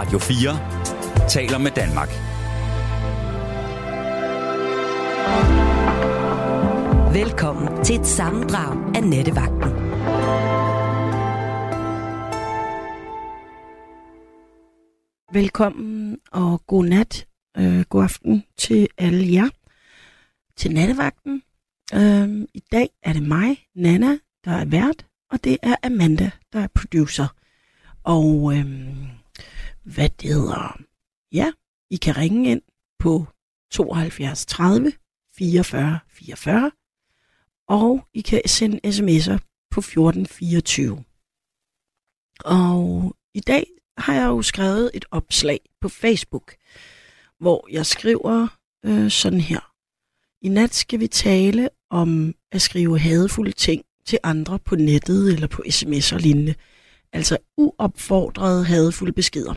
Radio 4 taler med Danmark. Velkommen til et sammendrag af Nettevagten. Velkommen og god nat, øh, god aften til alle jer til Nattevagten. Øh, I dag er det mig, Nana, der er vært, og det er Amanda, der er producer. Og øh, hvad det hedder, ja, I kan ringe ind på 72 30 44 44, og I kan sende sms'er på 1424. Og i dag har jeg jo skrevet et opslag på Facebook, hvor jeg skriver øh, sådan her. I nat skal vi tale om at skrive hadefulde ting til andre på nettet eller på sms og lignende. Altså uopfordrede hadefulde beskeder.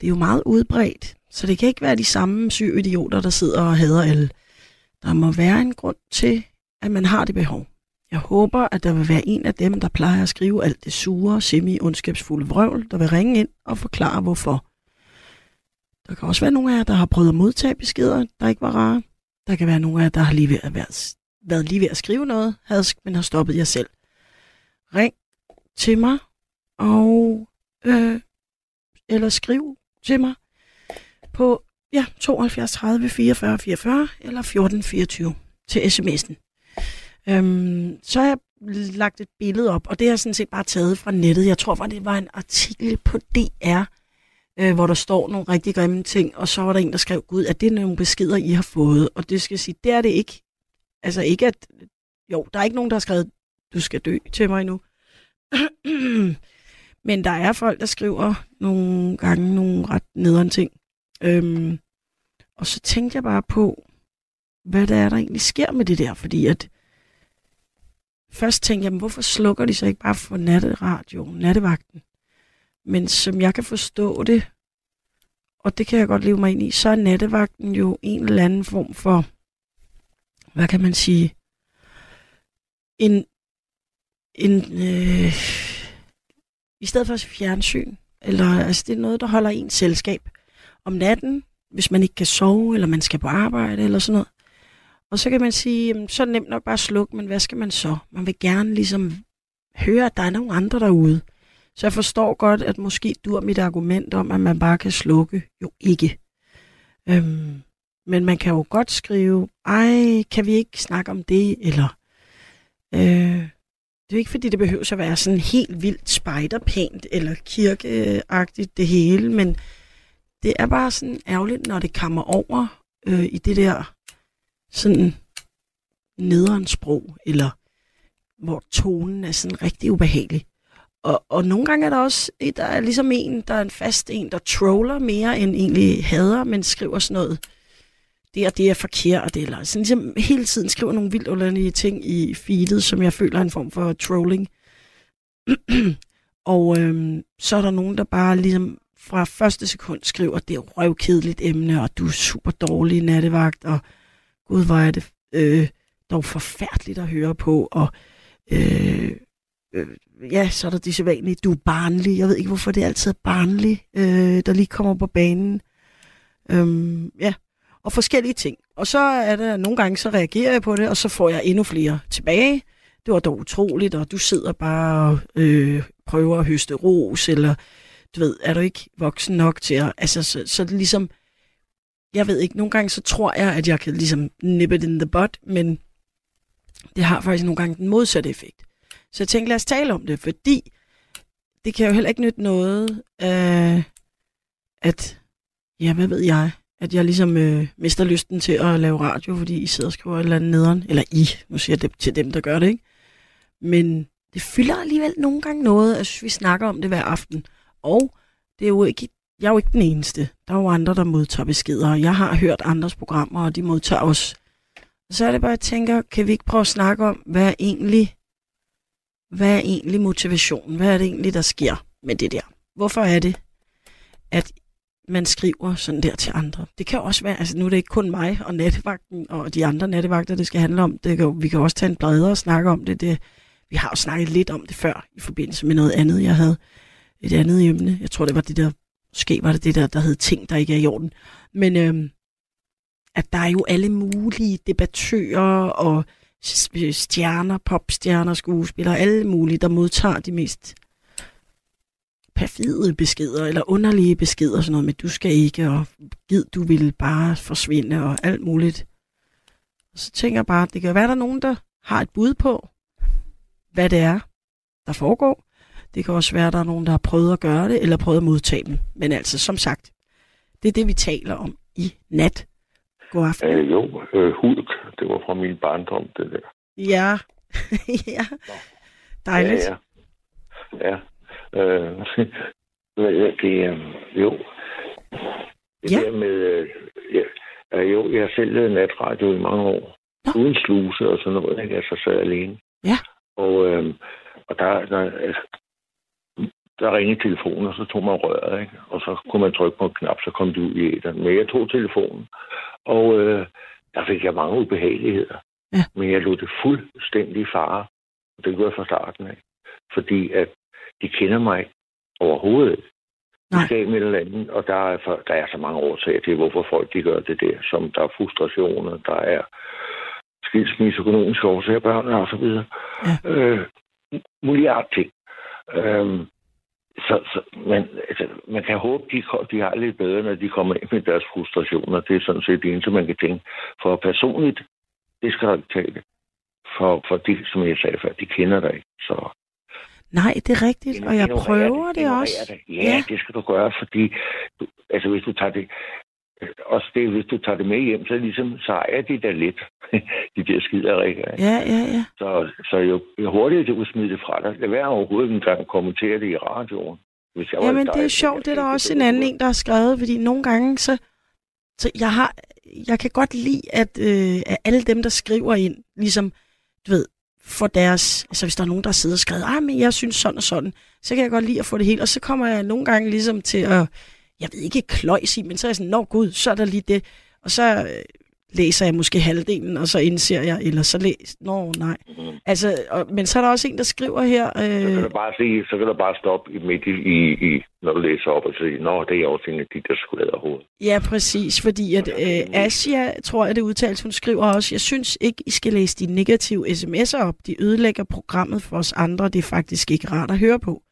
Det er jo meget udbredt, så det kan ikke være de samme syge idioter, der sidder og hader alle. Der må være en grund til, at man har det behov. Jeg håber, at der vil være en af dem, der plejer at skrive alt det sure, semi-ondskabsfulde vrøvl, der vil ringe ind og forklare hvorfor. Der kan også være nogle af jer, der har prøvet at modtage beskeder, der ikke var rare. Der kan være nogle af jer, der har lige ved at være, været lige ved at skrive noget, hadsk, men har stoppet jer selv. Ring til mig, og øh, eller skriv til mig på ja, 72 30 44 44 eller 14 24 til sms'en. Øhm, så har jeg lagt et billede op, og det er sådan set bare taget fra nettet. Jeg tror, at det var en artikel på DR, øh, hvor der står nogle rigtig grimme ting, og så var der en, der skrev, gud, at det er nogle beskeder, I har fået. Og det skal sige, det er det ikke. Altså ikke at, jo, der er ikke nogen, der har skrevet, du skal dø til mig nu. Men der er folk, der skriver nogle gange nogle ret nederen ting. Øhm, og så tænkte jeg bare på, hvad der er, der egentlig sker med det der, fordi at først tænkte jeg, hvorfor slukker de så ikke bare for natteradio, nattevagten? Men som jeg kan forstå det, og det kan jeg godt leve mig ind i, så er nattevagten jo en eller anden form for, hvad kan man sige, en, en øh, i stedet for fjernsyn, eller altså det er noget, der holder en selskab om natten, hvis man ikke kan sove, eller man skal på arbejde, eller sådan noget. Og så kan man sige, jamen, så er det nemt nok bare at slukke, men hvad skal man så? Man vil gerne ligesom høre, at der er nogle andre derude. Så jeg forstår godt, at måske dur mit argument om, at man bare kan slukke, jo ikke. Øhm, men man kan jo godt skrive, ej, kan vi ikke snakke om det, eller... Øh, jo ikke, fordi det behøver at være sådan helt vildt spejderpænt eller kirkeagtigt det hele, men det er bare sådan ærgerligt, når det kommer over øh, i det der sådan nederen sprog, eller hvor tonen er sådan rigtig ubehagelig. Og, og nogle gange er der også, der er ligesom en, der er en fast en, der troller mere end egentlig hader, men skriver sådan noget, det og det er forkert, eller sådan ligesom hele tiden skriver nogle vildt underlige ting i feedet, som jeg føler er en form for trolling. og øhm, så er der nogen, der bare ligesom fra første sekund skriver, det er røvkedeligt emne, og du er super dårlig nattevagt, og gud, hvor er det øh, dog forfærdeligt at høre på, og øh, øh, ja, så er der de sædvanlige, du er barnlig, jeg ved ikke, hvorfor det altid er barnlig, øh, der lige kommer på banen. Øhm, ja, og forskellige ting. Og så er der nogle gange, så reagerer jeg på det, og så får jeg endnu flere tilbage. Det var dog utroligt, og du sidder bare og øh, prøver at høste ros, eller du ved, er du ikke voksen nok til at... Altså, så, så det ligesom... Jeg ved ikke, nogle gange så tror jeg, at jeg kan ligesom nip it in the butt, men det har faktisk nogle gange den modsatte effekt. Så jeg tænkte, lad os tale om det, fordi det kan jo heller ikke nytte noget, øh, at, ja, hvad ved jeg, at jeg ligesom øh, mister lysten til at lave radio, fordi I sidder og skriver et eller andet nederen. Eller I, nu siger jeg det til dem, der gør det, ikke? Men det fylder alligevel nogle gange noget. Jeg synes, vi snakker om det hver aften. Og det er jo ikke, jeg er jo ikke den eneste. Der er jo andre, der modtager beskeder, og jeg har hørt andres programmer, og de modtager også. Så er det bare, jeg tænker, kan vi ikke prøve at snakke om, hvad er egentlig, hvad er egentlig motivationen? Hvad er det egentlig, der sker med det der? Hvorfor er det, at man skriver sådan der til andre. Det kan også være, altså nu er det ikke kun mig og nattevagten og de andre nattevagter, det skal handle om. Det kan, vi kan også tage en bredere snak om det. det. Vi har jo snakket lidt om det før i forbindelse med noget andet, jeg havde. Et andet emne. Jeg tror, det var det der Måske var det det der, der hed ting, der ikke er i orden. Men øhm, at der er jo alle mulige debattører og stjerner, popstjerner, skuespillere, alle mulige, der modtager de mest perfide beskeder, eller underlige beskeder, sådan noget med, du skal ikke, og gid, du vil bare forsvinde, og alt muligt. Og så tænker jeg bare, det kan være, der er nogen, der har et bud på, hvad det er, der foregår. Det kan også være, der er nogen, der har prøvet at gøre det, eller prøvet at modtage dem. Men altså, som sagt, det er det, vi taler om i nat. God aften. Øh, jo, øh, Hulk, det var fra min barndom, det der. Ja, ja. Dejligt. Ja, ja. ja. Øh, det er, jo. Det Ja. der med, øh, ja, jo, jeg har selv lavet natradio i mange år. Nå. Uden sluse og sådan noget, ikke? Altså, så alene. Ja. Og, øh, og der, der, altså, der ringede telefonen, og så tog man røret, ikke? Og så kunne man trykke på en knap, så kom det ud i æderen. Men jeg tog telefonen, og øh, der fik jeg mange ubehageligheder. Ja. Men jeg lod det fuldstændig fare. Det gjorde jeg fra starten af. Fordi at de kender mig overhovedet. ikke. Nej. Skal med et eller andet, og der er, for, der er så mange årsager til, hvorfor folk de gør det der. Som der er frustrationer, der er skilsmisse, økonomiske årsager, børn og så videre. Ja. Øh, milliard ting. Øhm, så, så man, altså, man kan håbe, de, de har lidt bedre, når de kommer ind med deres frustrationer. Det er sådan set det eneste, man kan tænke. For personligt, det skal der ikke tale. For, for de, som jeg sagde før, de kender dig ikke. Så Nej, det er rigtigt, og jeg prøver det, ignorer også. Det. Ja, ja, det skal du gøre, fordi du, altså, hvis du tager det også det, hvis du tager det med hjem, så ligesom, så er de da lidt, de der skiderikker. ikke? Ja, ja, ja. Så, så jo, jo hurtigere du kan smide det fra dig, lad være overhovedet engang at kommentere det i radioen. Hvis jeg Jamen, dig, det er sjovt. Det er der også det en anden en, der har skrevet, fordi nogle gange, så, så jeg har, jeg kan godt lide, at, øh, at alle dem, der skriver ind, ligesom, du ved, for deres, altså hvis der er nogen, der sidder og skrevet, ah, men jeg synes sådan og sådan, så kan jeg godt lide at få det helt, og så kommer jeg nogle gange ligesom til at, jeg ved ikke, kløjs i, men så er jeg sådan, nå gud, så er der lige det, og så øh, læser jeg måske halvdelen, og så indser jeg, eller så læs, nå nej. Mhm. Altså, og, men så er der også en, der skriver her, Så kan øh, du bare sige, så kan du bare stoppe i midt i, i, når du læser op og sige, nå, det er også en af de der skvader hovedet. Ja, præcis, fordi at øh, Asia, tror jeg det udtales, hun skriver også, jeg synes ikke, I skal læse de negative sms'er op. De ødelægger programmet for os andre. Det er faktisk ikke rart at høre på.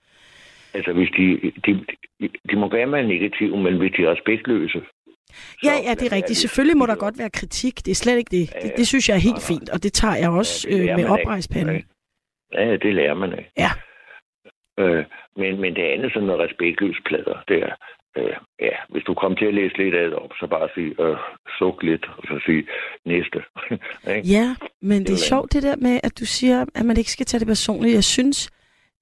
Altså, hvis de, de, de, de må gerne være negative, men hvis de er respektløse. Ja, ja, det er rigtigt. Selvfølgelig må der godt være kritik. Det er slet ikke det. Det, det synes jeg er helt fint, og det tager jeg også Ja, det øh, med oprejspanden. Ja, det lærer man af. Ja. Øh, men, men det andet sådan noget respektløs plader, det er, øh, ja, hvis du kommer til at læse lidt af det op, så bare sige, øh, suk lidt, og så sige næste. Ja, men det jo er sjovt det der med, at du siger, at man ikke skal tage det personligt. Jeg synes,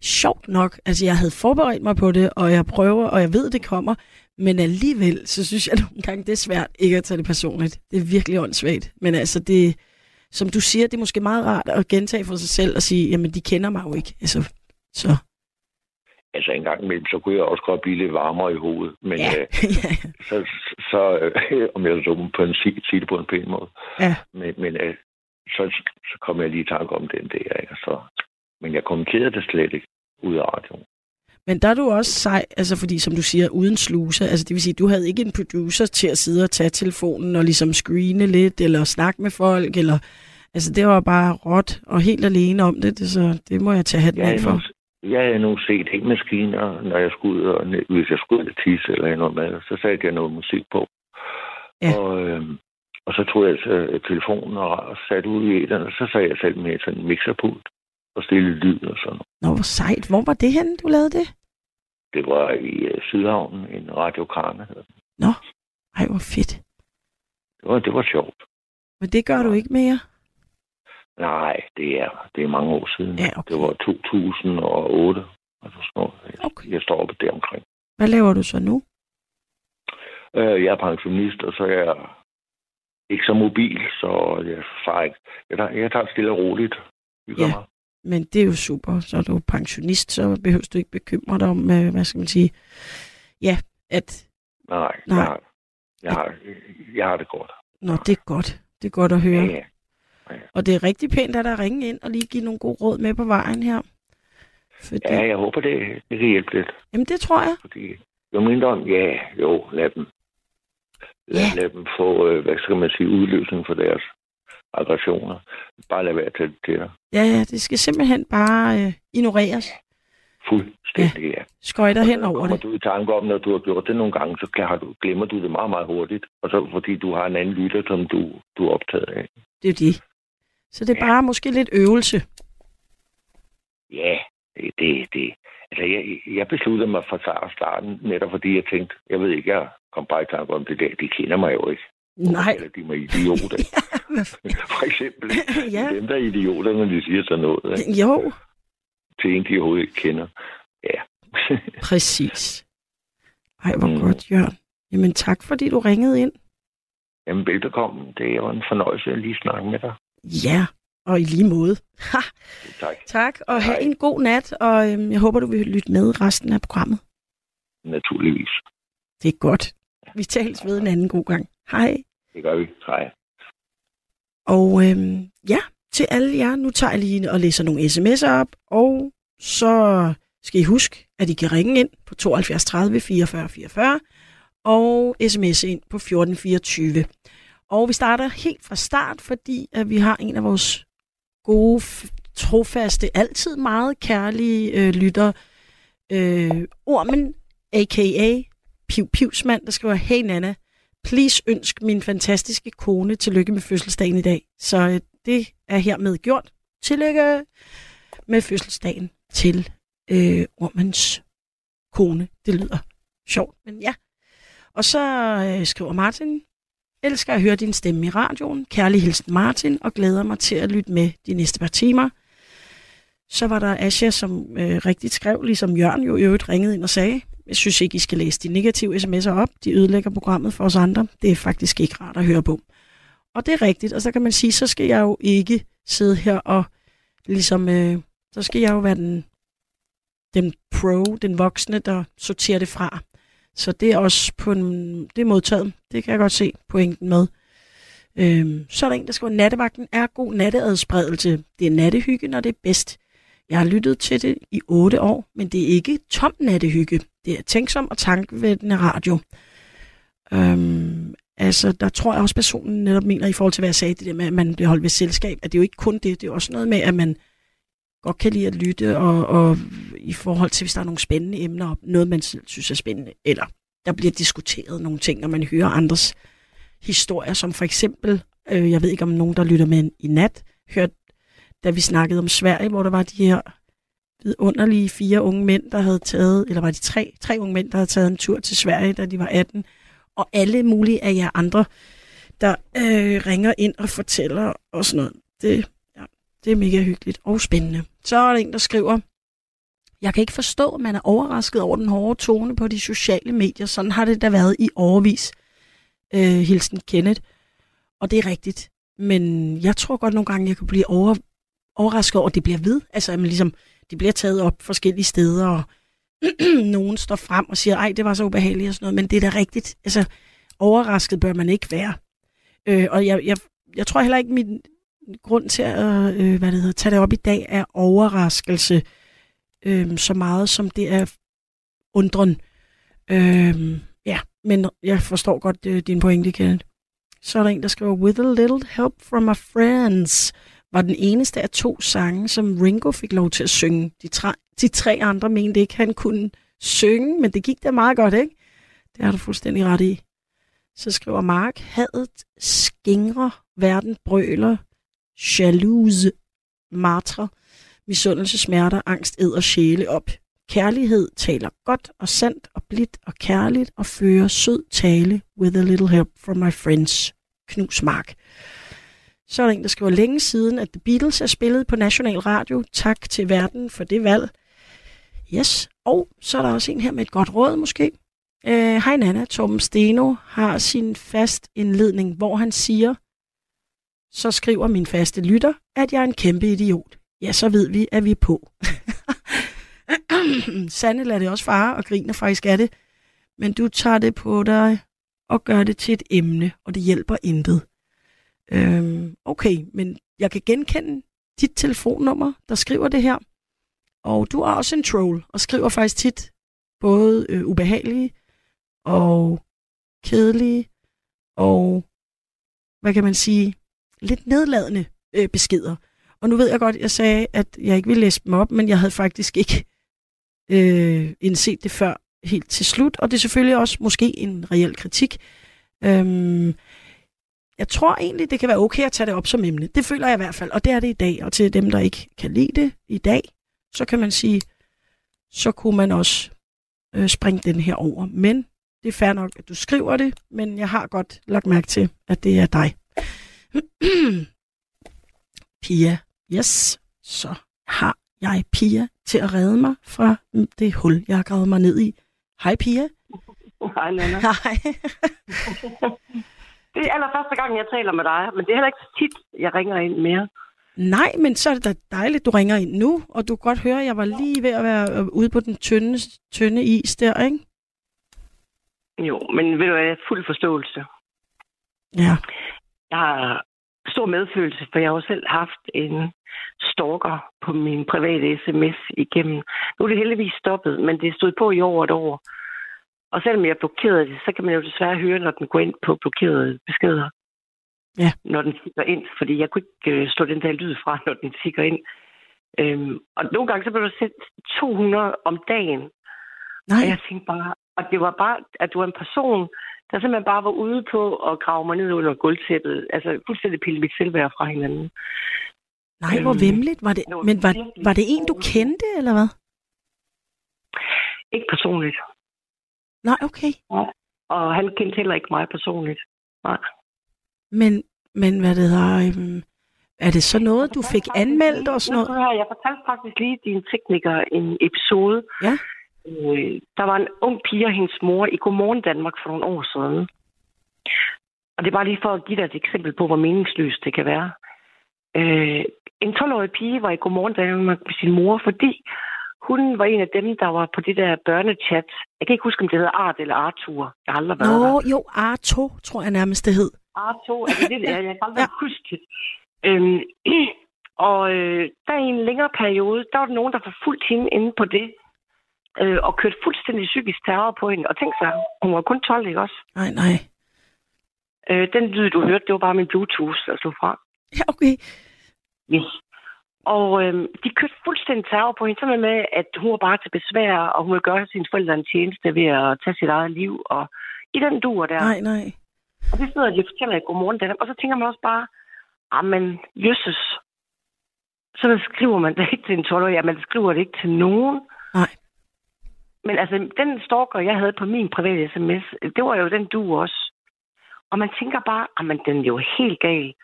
sjovt nok, altså jeg havde forberedt mig på det, og jeg prøver, og jeg ved, det kommer, men alligevel, så synes jeg nogle gange, det er svært ikke at tage det personligt. Det er virkelig åndssvagt. Men altså, det, som du siger, det er måske meget rart at gentage for sig selv og sige, jamen, de kender mig jo ikke. Altså, så, Altså en gang imellem, så kunne jeg også godt blive lidt varmere i hovedet. Men ja. øh, ja, så, så øh, om jeg så på en, sige, sige det på en pæn måde. ja. Men, men øh, så, så kom jeg lige i tanke om den der. Ikke? Så, men jeg kommenterede det slet ikke ud af radioen. Men der er du også sej, altså fordi som du siger, uden sluse, altså det vil sige, du havde ikke en producer til at sidde og tage telefonen og ligesom screene lidt, eller snakke med folk, eller, altså det var bare råt og helt alene om det, det så det må jeg tage hatten af for. jeg havde nu set helt maskiner, når jeg skulle ud og, hvis jeg skulle ud og tisse eller noget med, så satte jeg noget musik på. Ja. Og, øh, og så tog jeg så telefonen og, og satte ud i et, og så sagde jeg selv med sådan en mixerpult og stille lyd og sådan noget. Nå, hvor sejt. Hvor var det henne, du lavede det? Det var i uh, Sydhavnen, en Radio Karne. hedder den. Nå, ej, hvor fedt. Det var, det var sjovt. Men det gør du ikke mere? Nej, det er, det er mange år siden. Ja, okay. Det var 2008. Altså sådan noget. Jeg, Okay. jeg står oppe der omkring. Hvad laver du så nu? Øh, jeg er pensionist, og så er jeg ikke så mobil, så jeg ikke. Jeg tager, jeg tager stille og roligt. Hygger Ja. mig. Men det er jo super. Så er du pensionist, så behøver du ikke bekymre dig om, øh, hvad skal man sige, ja, at, Nej, Nej. Jeg, har, jeg, har, jeg har det godt. nå, det er godt. Det er godt at høre. Ja, ja. Og det er rigtig pænt at der ringe ind og lige give nogle gode råd med på vejen her. Fordi, ja, jeg håber, det, det kan hjælpe lidt. Jamen, det tror jeg. Fordi Jo mindre om, ja, jo, lad dem. Lad, Ja. lad dem få, øh, hvad skal man sige, udløsning for deres aggressioner. Bare lad være det til dig. Ja, ja, det skal simpelthen bare øh, ignoreres. Fuldstændig, ja. Skøjter hen over det. du i tanke om, når du har gjort det nogle gange, så har du, glemmer du det meget, meget hurtigt. Og så fordi du har en anden lytter, som du, du er optaget af. Det er det. Så det er bare måske lidt øvelse. Ja, det, det, det. Altså, jeg, jeg besluttede mig fra start- starten, netop fordi jeg tænkte, jeg ved ikke, jeg kom bare i tanke om det der, de kender mig jo ikke. Nej. Eller de er idioter. For eksempel, ja. dem der er idioter, når de siger sådan noget, ikke? Jo, til en, de overhovedet ikke kender. Ja. præcis. Ej, hvor Mm. godt, Jørgen. Jamen tak, fordi du ringede ind. Jamen, velbekomme. Det er jo en fornøjelse at lige snakke med dig. Ja, og i lige måde. Ha, Tak. tak, og have Hej. en god nat, og øhm, jeg håber, du vil lytte med resten af programmet. Naturligvis. Det er godt. Vi tales ved en anden god gang. Hej. Det gør vi. Hej. Og øhm, ja, til alle jer, nu tager jeg lige og læser nogle sms'er op, og så skal I huske, at I kan ringe ind på 72 30 44 44 og sms ind på 1424. Og vi starter helt fra start, fordi at vi har en af vores gode, trofaste, altid meget kærlige øh, lytter, øh, Ormen, a.k.a. Piv Pivsmand, der skriver, Hey Nana, please ønsk min fantastiske kone tillykke med fødselsdagen i dag. Så øh, det er hermed gjort. Tillykke med fødselsdagen til øh, Ormans kone. Det lyder sjovt, men ja. Og så øh, skriver Martin, elsker at høre din stemme i radioen. Kærlig hilsen Martin, og glæder mig til at lytte med de næste par timer. Så var der Asja, som øh, rigtigt skrev, ligesom Jørgen jo i øvrigt ringede ind og sagde, jeg synes ikke, I skal læse de negative sms'er op. De ødelægger programmet for os andre. Det er faktisk ikke rart at høre på. Og det er rigtigt. Og så kan man sige, så skal jeg jo ikke sidde her og ligesom, øh, så skal jeg jo være den, den pro, den voksne, der sorterer det fra. Så det er også på en, det er modtaget. Det kan jeg godt se pointen med. Øhm, så er der en, der skriver, nattevagten er god natteadspredelse. Det er nattehygge, når det er bedst. Jeg har lyttet til det i otte år, men det er ikke tom nattehygge. Det er tænksom og tankevækkende radio. Øhm, altså, der tror jeg også, personen netop mener, i forhold til, hvad jeg sagde, det der med, at man bliver holdt ved selskab, at det er jo ikke kun det, det er også noget med, at man godt kan lide at lytte, og, og i forhold til, hvis der er nogle spændende emner, noget man selv synes er spændende, eller der bliver diskuteret nogle ting, når man hører andres historier, som for eksempel, øh, jeg ved ikke om nogen, der lytter med i nat, hørte, da vi snakkede om Sverige, hvor der var de her vidunderlige fire unge mænd, der havde taget, eller var de tre, tre unge mænd, der havde taget en tur til Sverige, da de var 18, og alle mulige af jer andre, der øh, ringer ind og fortæller og sådan noget. Det, ja, det er mega hyggeligt og spændende. Så er der en, der skriver, jeg kan ikke forstå, at man er overrasket over den hårde tone på de sociale medier. Sådan har det da været i overvis. Øh, hilsen Kenneth. Og det er rigtigt. Men jeg tror godt nogle gange, jeg kan blive over, overrasket over, at det bliver ved. Altså, at man ligesom, det bliver taget op forskellige steder, og nogen står frem og siger, ej, det var så ubehageligt og sådan noget. Men det er da rigtigt. Altså, overrasket bør man ikke være. Øh, og jeg, jeg, jeg tror heller ikke, min grund til at øh, hvad det hedder, tage det op i dag er overraskelse øh, så meget, som det er undren. Øh, ja, men jeg forstår godt øh, din pointe, Kenneth. Så er der en, der skriver, With a little help from my friends, var den eneste af to sange, som Ringo fik lov til at synge. De, tre, de tre andre mente ikke, han kunne synge, men det gik da meget godt, ikke? Det har du fuldstændig ret i. Så skriver Mark, hadet skingrer, verden brøler, jalouse, martre, misundelse, smerter, angst, æder sjæle op. Kærlighed taler godt og sandt og blidt og kærligt og fører sød tale with a little help from my friends. Knus Mark. Så er der en, der skriver længe siden, at The Beatles er spillet på National Radio. Tak til verden for det valg. Yes, og så er der også en her med et godt råd måske. Øh, Hej Nana, Torben Steno har sin fast indledning, hvor han siger, så skriver min faste lytter, at jeg er en kæmpe idiot. Ja, så ved vi, at vi er på. Sande lader det også fare og griner faktisk af det, men du tager det på dig og gør det til et emne, og det hjælper intet. Øhm, okay, men jeg kan genkende dit telefonnummer, der skriver det her, og du er også en troll, og skriver faktisk tit både øh, ubehagelige og kedelige og, hvad kan man sige, lidt nedladende øh, beskeder. Og nu ved jeg godt, jeg sagde, at jeg ikke ville læse dem op, men jeg havde faktisk ikke øh, indset det før helt til slut. Og det er selvfølgelig også måske en reel kritik. Øhm, jeg tror egentlig, det kan være okay at tage det op som emne. Det føler jeg i hvert fald, og det er det i dag. Og til dem, der ikke kan lide det i dag, så kan man sige, så kunne man også øh, springe den her over. Men det er fair nok, at du skriver det, men jeg har godt lagt mærke til, at det er dig. Pia, yes, så har jeg Pia til at redde mig fra det hul, jeg har gravet mig ned i. Hej Pia. Hej Lena. Hej. Det er allerførste gang, jeg taler med dig, men det er heller ikke så tit, jeg ringer ind mere. Nej, men så er det da dejligt, du ringer ind nu, og du kan godt høre, at jeg var lige ved at være øh, ude på den tynde, tynde is der, ikke? Jo, men vil du have fuld forståelse? Ja. Jeg har stor medfølelse, for jeg har jo selv haft en stalker på min private sms igennem. Nu er det heldigvis stoppet, men det stod på i over et år. Og selvom jeg blokerede det, så kan man jo desværre høre, når den går ind på blokerede beskeder. Ja. Når den tigger ind, fordi jeg kunne ikke øh, slå den der lyd fra, når den tigger ind. Øhm, og nogle gange så blev der sendt 200 om dagen. Nej, Og jeg tænkte bare, og det var bare, at du var en person, der simpelthen bare var ude på at grave mig ned under gulvtæppet. Altså fuldstændig pille mit selvværd fra hinanden. nej, hvor øhm, vemmeligt. Var det, men var, var det en, du kendte, eller hvad? Ikke personligt. Nej, okay. Og han kendte heller ikke mig personligt. Nej. Men, men hvad det hedder, øhm, er det så noget, du fik anmeldt og sådan noget? noget? Jeg fortalte faktisk lige din tekniker en episode. Ja. Øh, der var en ung pige og hendes mor i Godmorgen Danmark for nogle år siden. Og det er bare lige for at give dig et eksempel på, hvor meningsløst det kan være. Øh, en 12-årig pige var i Godmorgen Danmark med sin mor, fordi hun var en af dem, der var på det der børnechat. Jeg kan ikke huske, om det hedder Art eller Arthur. Jeg har aldrig været der. Nå, jo, Arto, tror jeg nærmest det hed. R2, altså det er, jeg kan aldrig ja. huske det. Øhm, og øh, der i en længere periode, der var der nogen, der forfulgte hende inde på det, øh, og kørte fuldstændig psykisk terror på hende. Og tænk sig, hun var kun 12, ikke også? Nej, nej. Øh, den lyd, du hørte, det var bare min Bluetooth, der stod fra. Ja, okay. Yes. Og øh, de kørte fuldstændig terror på hende, med, at hun var bare til besvær, og hun ville gøre sine forældre en tjeneste ved at tage sit eget liv. Og i den duer der. Nej, nej. Og det sidder de og fortæller i Godmorgen Danmark. Og så tænker man også bare, men jøsses. Så skriver man det ikke til en 12-årig, ja, man skriver det ikke til nogen. Nej. Men altså, den stalker, jeg havde på min private sms, det var jo den du også. Og man tænker bare, men den er jo helt gal.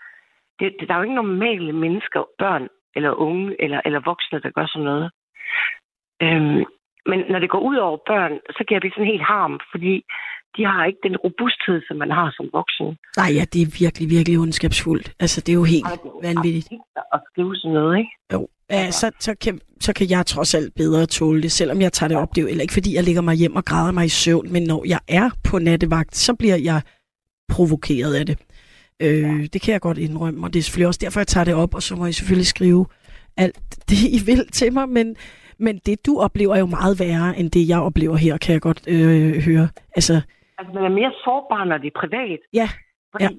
Det, det, der er jo ikke normale mennesker, børn eller unge eller, eller voksne, der gør sådan noget. Øhm, men når det går ud over børn, så kan jeg blive sådan helt harm, fordi de har ikke den robusthed, som man har som voksen. Nej, ja, det er virkelig, virkelig ondskabsfuldt. Altså, det er jo helt vanvittigt. At skrive sådan noget, ikke? Jo, ja, så, så, kan, så kan jeg trods alt bedre tåle det, selvom jeg tager det op. Det er jo heller ikke, fordi jeg ligger mig hjem og græder mig i søvn, men når jeg er på nattevagt, så bliver jeg provokeret af det. Øh, det kan jeg godt indrømme, og det er selvfølgelig også derfor, jeg tager det op, og så må I selvfølgelig skrive alt det, I vil til mig, men, men det, du oplever, er jo meget værre, end det, jeg oplever her, kan jeg godt øh, høre. Altså, Altså, man er mere sårbar, når det er privat. Ja, Fordi ja.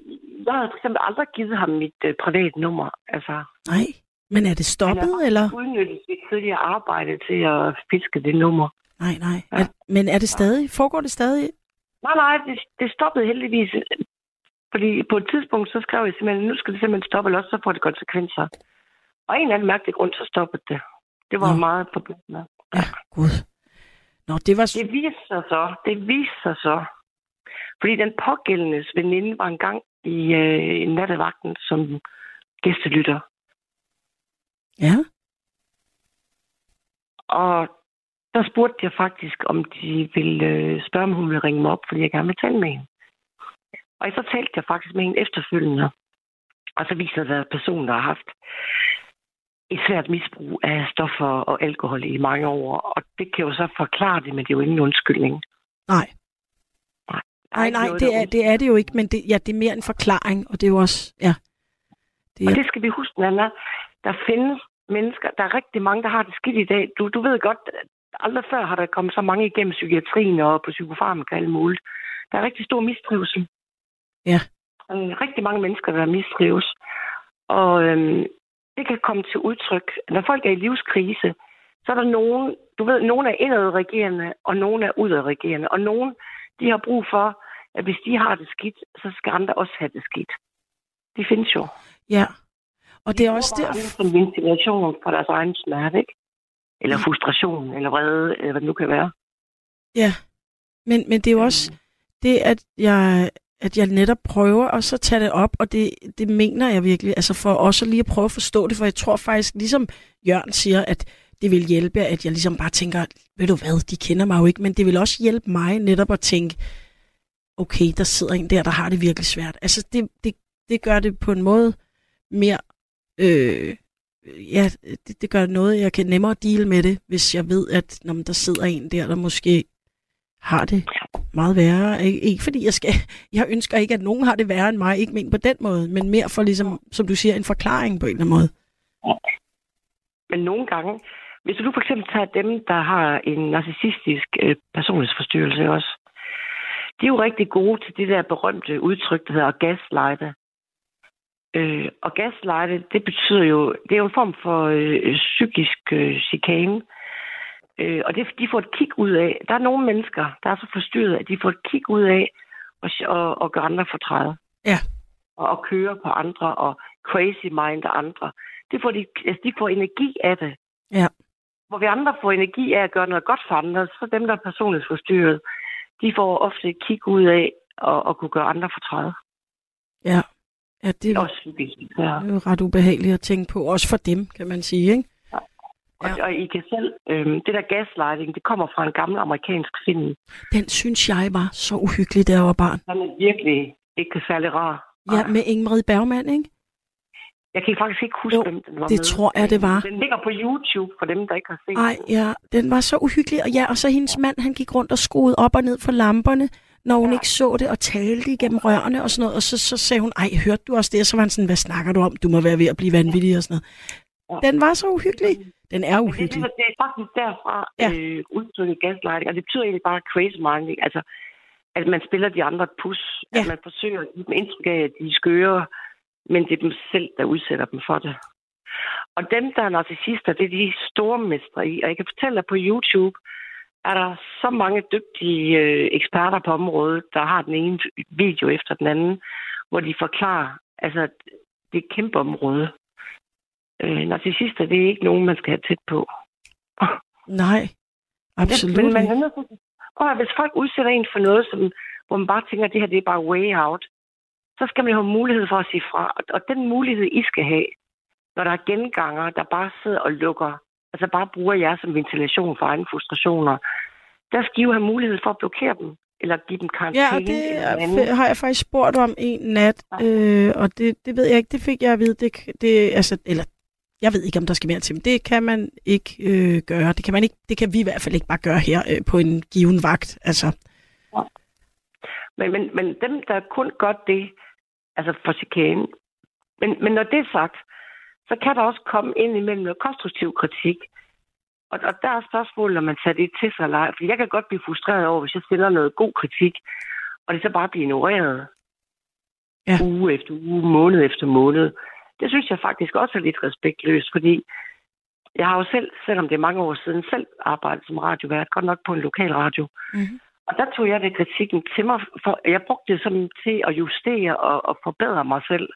jeg havde for eksempel aldrig givet ham mit øh, private nummer. Altså, nej, men er det stoppet, han eller? har udnyttet sit tidligere arbejde til at fiske det nummer. Nej, nej. Ja. Er, men er det stadig? Foregår det stadig? Nej, nej, det, det stoppede heldigvis. Fordi på et tidspunkt, så skrev jeg simpelthen, nu skal det simpelthen stoppe, eller også så får det konsekvenser. Og en eller anden mærkelig grund, så stoppede det. Det var Nå. meget problemet. Ja, gud. Nå, det var... Det viste sig så, det viste sig så. Fordi den pågældendes veninde var engang i øh, nattevagten som gæstelytter. Ja, Og der spurgte jeg faktisk, om de ville øh, spørge, om hun ville ringe mig op, fordi jeg gerne vil tale med hende. Og så talte jeg faktisk med hende efterfølgende. Og så viser det, at personen har haft et svært misbrug af stoffer og alkohol i mange år. Og det kan jo så forklare det, men det er jo ingen undskyldning. nej. Nej, nej, noget, det er, det er det jo ikke, men det, ja, det er mere en forklaring, og det er jo også, ja. Det Og er, det skal vi huske, Nana. Der findes mennesker, der er rigtig mange, der har det skidt i dag. Du, du ved godt, aldrig før har der kommet så mange igennem psykiatrien og på psykofarmaka og alt muligt. Der er rigtig stor mistrivsel. Ja. Rigtig mange mennesker, der mistrives. Og øhm, det kan komme til udtryk, når folk er i livskrise, så er der nogen, du ved, nogen er indadreagerende, og nogen er udadreagerende. Og nogen, de har brug for, at hvis de har det skidt, så skal andre også have det skidt. Det findes jo. Ja. Og det er også der... der... som ventilation for deres egen smerte, ikke? Eller frustration, eller vrede, eller hvad det nu kan være. Ja. Men, men det er jo også det, at jeg, at jeg netop prøver at så tage det op, og det, det mener jeg virkelig, altså for også lige at prøve at forstå det, for jeg tror faktisk, ligesom Jørgen siger, at det vil hjælpe, at jeg ligesom bare tænker, ved du hvad, de kender mig jo ikke, men det vil også hjælpe mig netop at tænke, okay, der sidder en der, der har det virkelig svært. Altså det, det, det gør det på en måde mere, øh, ja, det, det gør noget, jeg kan nemmere deal med det, hvis jeg ved, at når der sidder en der, der måske har det meget værre. Ikke, ikke fordi jeg skal, jeg ønsker ikke, at nogen har det værre end mig, ikke men på den måde, men mere for ligesom, som du siger, en forklaring på en eller anden måde. Men nogle gange, hvis du for eksempel tager dem, der har en narcissistisk øh, personlighedsforstyrrelse også, de er jo rigtig gode til det der berømte udtryk, der hedder gaslighte. Øh, og gaslighte, det betyder jo, det er jo en form for øh, psykisk øh, chikane. Øh, og det, de får et kig ud af. Der er nogle mennesker, der er så forstyrret, at de får et kig ud af at, og, og gøre andre fortræde. Ja. Og, og køre på andre, og crazy mind andre. Det får de, altså de får energi af det. Ja. Hvor vi andre får energi af at gøre noget godt for andre, så dem, der er personligt forstyrret, de får ofte et kig ud af at, at kunne gøre andre fortræde. Ja. Ja, det er, også psykisk. Ja. det er jo ret ubehageligt at tænke på, også for dem, kan man sige, ikke? Og, ja. og I kan selv, øhm, det der gaslighting, det kommer fra en gammel amerikansk film. Den synes jeg var så uhyggelig, da jeg var barn. Den er virkelig ikke særlig rar. Ja, med Ingrid Bergman, ikke? Jeg kan faktisk ikke huske, jo, hvem den var det med. tror jeg, det var. Den ligger på YouTube for dem, der ikke har set Ej, ja, den var så uhyggelig. Og ja, og så hendes mand, han gik rundt og skruede op og ned for lamperne, når hun ja. ikke så det, og talte igennem rørene og sådan noget. Og så, så sagde hun, ej, hørte du også det? Og så var han sådan, hvad snakker du om? Du må være ved at blive vanvittig og sådan noget. Ja. Den var så uhyggelig. Den er uhyggelig. Det, det er faktisk derfra ja. øh, udtrykket gaslighting, og det betyder egentlig bare crazy minding. Altså, at man spiller de andre et pus. Ja. At man forsøger at give dem indtryk af, at de er skøre, men det er dem selv, der udsætter dem for det. Og dem, der er narcissister, det er de store mestre i. Og jeg kan fortælle dig på YouTube, er der så mange dygtige øh, eksperter på området, der har den ene video efter den anden, hvor de forklarer, altså, det er et kæmpe område. Øh, narcissister, det er ikke nogen, man skal have tæt på. Nej, absolut ja, men man er prøv at, hvis folk udsætter en for noget, som, hvor man bare tænker, at det her det er bare way out, så skal man jo have mulighed for at sige fra. Og, og den mulighed, I skal have, når der er genganger, der bare sidder og lukker, altså bare bruger jer som ventilation for egne frustrationer, der skal I jo have mulighed for at blokere dem, eller give dem karantæne. Ja, og det eller har jeg faktisk spurgt om en nat, ja. øh, og det, det ved jeg ikke, det fik jeg at vide, det, det, altså, eller jeg ved ikke, om der skal mere til, men det kan man ikke øh, gøre. Det kan, man ikke, det kan vi i hvert fald ikke bare gøre her øh, på en given vagt. Altså. Ja. Men, men, men dem, der kun gør det, altså for chikane. Men, men når det er sagt, så kan der også komme ind imellem noget konstruktiv kritik. Og, og der er spørgsmålet, når man tager det til sig eller Fordi jeg kan godt blive frustreret over, hvis jeg stiller noget god kritik, og det så bare bliver ignoreret. Ja. Uge efter uge, måned efter måned. Det synes jeg faktisk også er lidt respektløst, fordi jeg har jo selv, selvom det er mange år siden, selv arbejdet som radiovært, godt nok på en lokal radio. Mm-hmm. Og der tog jeg det kritikken til mig, for jeg brugte det som til at justere og, og forbedre mig selv.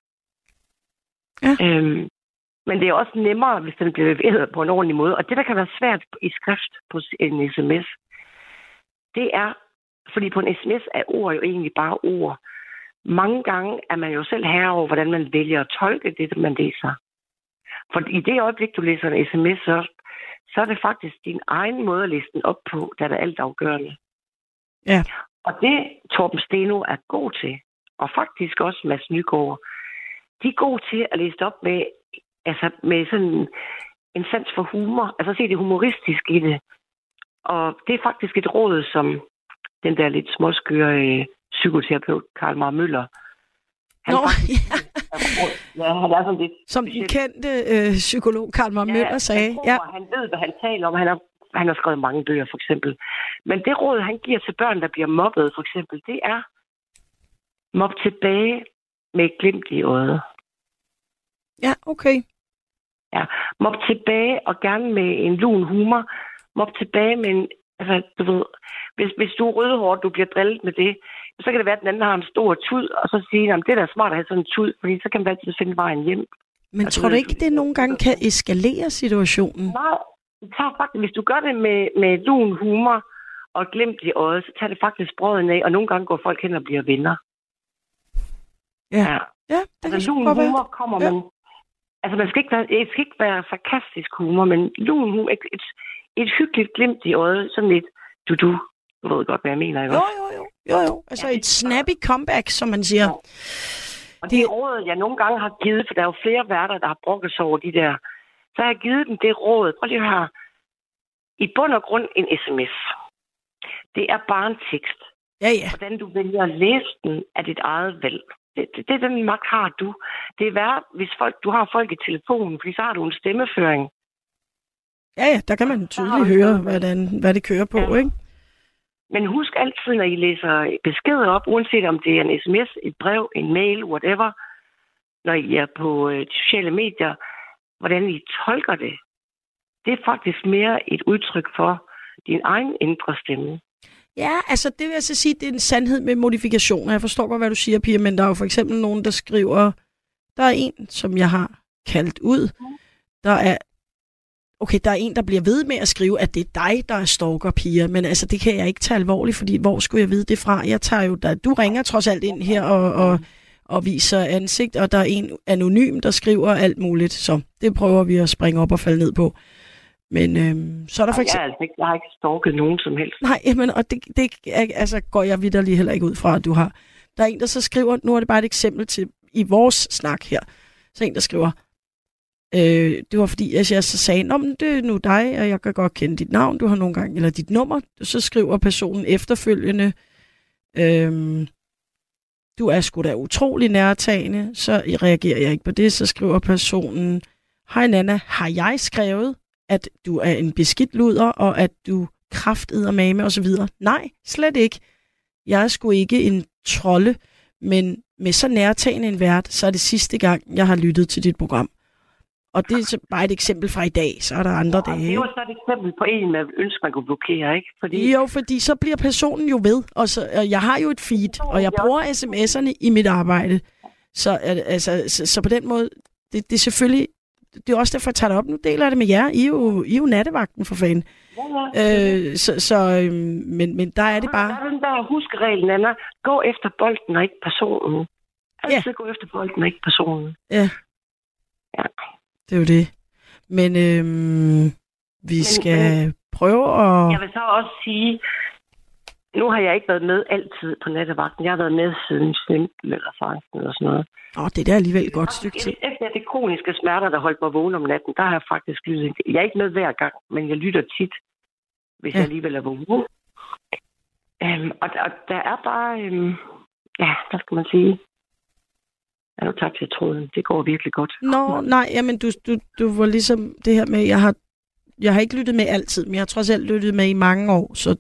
Ja. Øhm, men det er også nemmere, hvis den bliver leveret på en ordentlig måde. Og det, der kan være svært i skrift på en sms, det er, fordi på en sms er ord jo egentlig bare ord. Mange gange er man jo selv herre over, hvordan man vælger at tolke det, man læser. For i det øjeblik, du læser en sms, så, så er det faktisk din egen måde at læse den op på, der er alt afgørende. Ja. Og det Torben Steno er god til, og faktisk også Mads Nygaard, de er gode til at læse op med, altså med sådan en sans for humor, altså se det humoristisk i det. Og det er faktisk et råd, som den der lidt småskøre øh, psykoterapeut Karl Mar Møller, han Nå, ja. ja, han er sådan lidt... Som den kendte øh, psykolog Karl Mar Møller ja, sagde. Tror, ja, han ved, hvad han taler om. Han har han har skrevet mange bøger, for eksempel. Men det råd, han giver til børn, der bliver mobbet, for eksempel, det er, mob tilbage med et glimt i øjet. Ja, okay. Ja, mob tilbage og gerne med en lun humor. Mob tilbage med en, altså, du ved, hvis, hvis du er rødhård, du bliver drillet med det, så kan det være, at den anden har en stor tud, og så siger at det er da smart at have sådan en tud, fordi så kan man altid finde vejen hjem. Men tror du ikke, det nogle gange kan eskalere situationen? Nej, det tager faktisk, hvis du gør det med, med lun humor og glimt i øjet, så tager det faktisk brøden af, og nogle gange går folk hen og bliver venner. Ja, ja. ja det altså, kan lun humor være. kommer ja. man... Altså, man skal ikke være, det skal ikke være sarkastisk humor, men lun humor, et, et, et hyggeligt glimt i øjet, sådan lidt du-du. Du ved godt, hvad jeg mener, ikke Jo, jo, jo. jo, jo. Altså ja, et snappy comeback, som man siger. Ja. Og det, det råd, jeg nogle gange har givet, for der er jo flere værter, der har brokket sig over de der, så har jeg givet dem det råd. Prøv lige her. I bund og grund en sms. Det er bare en tekst. Ja, ja. Hvordan du vælger at læse den er dit eget valg. Det, det, det den magt har du. Det er værd, hvis folk, du har folk i telefonen, fordi så har du en stemmeføring. Ja, ja, der kan man tydeligt høre, hvordan, hvad det kører på, ja. ikke? Men husk altid, når I læser beskeder op, uanset om det er en sms, et brev, en mail, whatever, når I er på øh, de sociale medier, hvordan I tolker det. Det er faktisk mere et udtryk for din egen indre stemme. Ja, altså det vil jeg så sige, det er en sandhed med modifikationer. Jeg forstår godt, hvad du siger, Pia, men der er jo for eksempel nogen, der skriver, der er en, som jeg har kaldt ud, der er okay, der er en, der bliver ved med at skrive, at det er dig, der er stalker, Pia, men altså, det kan jeg ikke tage alvorligt, fordi hvor skulle jeg vide det fra? Jeg tager jo, der, du ringer trods alt ind her og, og, og viser ansigt, og der er en anonym, der skriver alt muligt, så det prøver vi at springe op og falde ned på. Men øhm, så er der for eksempel... Jeg, altså ikke, jeg har ikke stalket nogen som helst. Nej, men, og det, det altså, går jeg vidderlig heller ikke ud fra, at du har. Der er en, der så skriver, nu er det bare et eksempel til i vores snak her, så en, der skriver, Øh, det var fordi, jeg så sagde, Nå, men det er nu dig, og jeg kan godt kende dit navn, du har nogle gange, eller dit nummer. Så skriver personen efterfølgende, øh, du er sgu da utrolig nærtagende, så reagerer jeg ikke på det. Så skriver personen, hej Nana, har jeg skrevet, at du er en beskidt luder, og at du krafteder mame og så videre? Nej, slet ikke. Jeg er sgu ikke en trolle, men med så nærtagende en vært, så er det sidste gang, jeg har lyttet til dit program. Og det er bare et eksempel fra i dag, så er der andre ja, dage. Det er jo så et eksempel på en, man ønsker, man kunne blokere, ikke? Fordi... Jo, fordi så bliver personen jo ved, og, så, og jeg har jo et feed, og jeg bruger sms'erne i mit arbejde. Så, altså, så, så på den måde, det, det er selvfølgelig, det er også derfor, jeg tager det op. Nu deler jeg det med jer. I er jo, I er jo nattevagten for fanden. Ja, ja. Øh, så, så, øh, men, men der er det bare... Der er den der huskregel, Anna. Gå efter bolden og ikke personen. Altid ja. gå efter bolden og ikke personen. Ja. Ja. Det er jo det. Men øhm, vi men, skal men, prøve at... Jeg vil så også sige, nu har jeg ikke været med altid på nattevagten. Jeg har været med siden 15 eller 16 eller sådan noget. Åh, det er da alligevel et godt stykke tid. Efter det kroniske smerter, der holdt mig vågen om natten, der har jeg faktisk lyttet. Jeg er ikke med hver gang, men jeg lytter tit, hvis ja. jeg alligevel er vågen. Um, og, og der er bare, um, ja, hvad skal man sige, Ja, nu tabte jeg tråden. Det går virkelig godt. Nå, nej, jamen du, du, du var ligesom det her med, jeg har, jeg har ikke lyttet med altid, men jeg har trods alt lyttet med i mange år, så...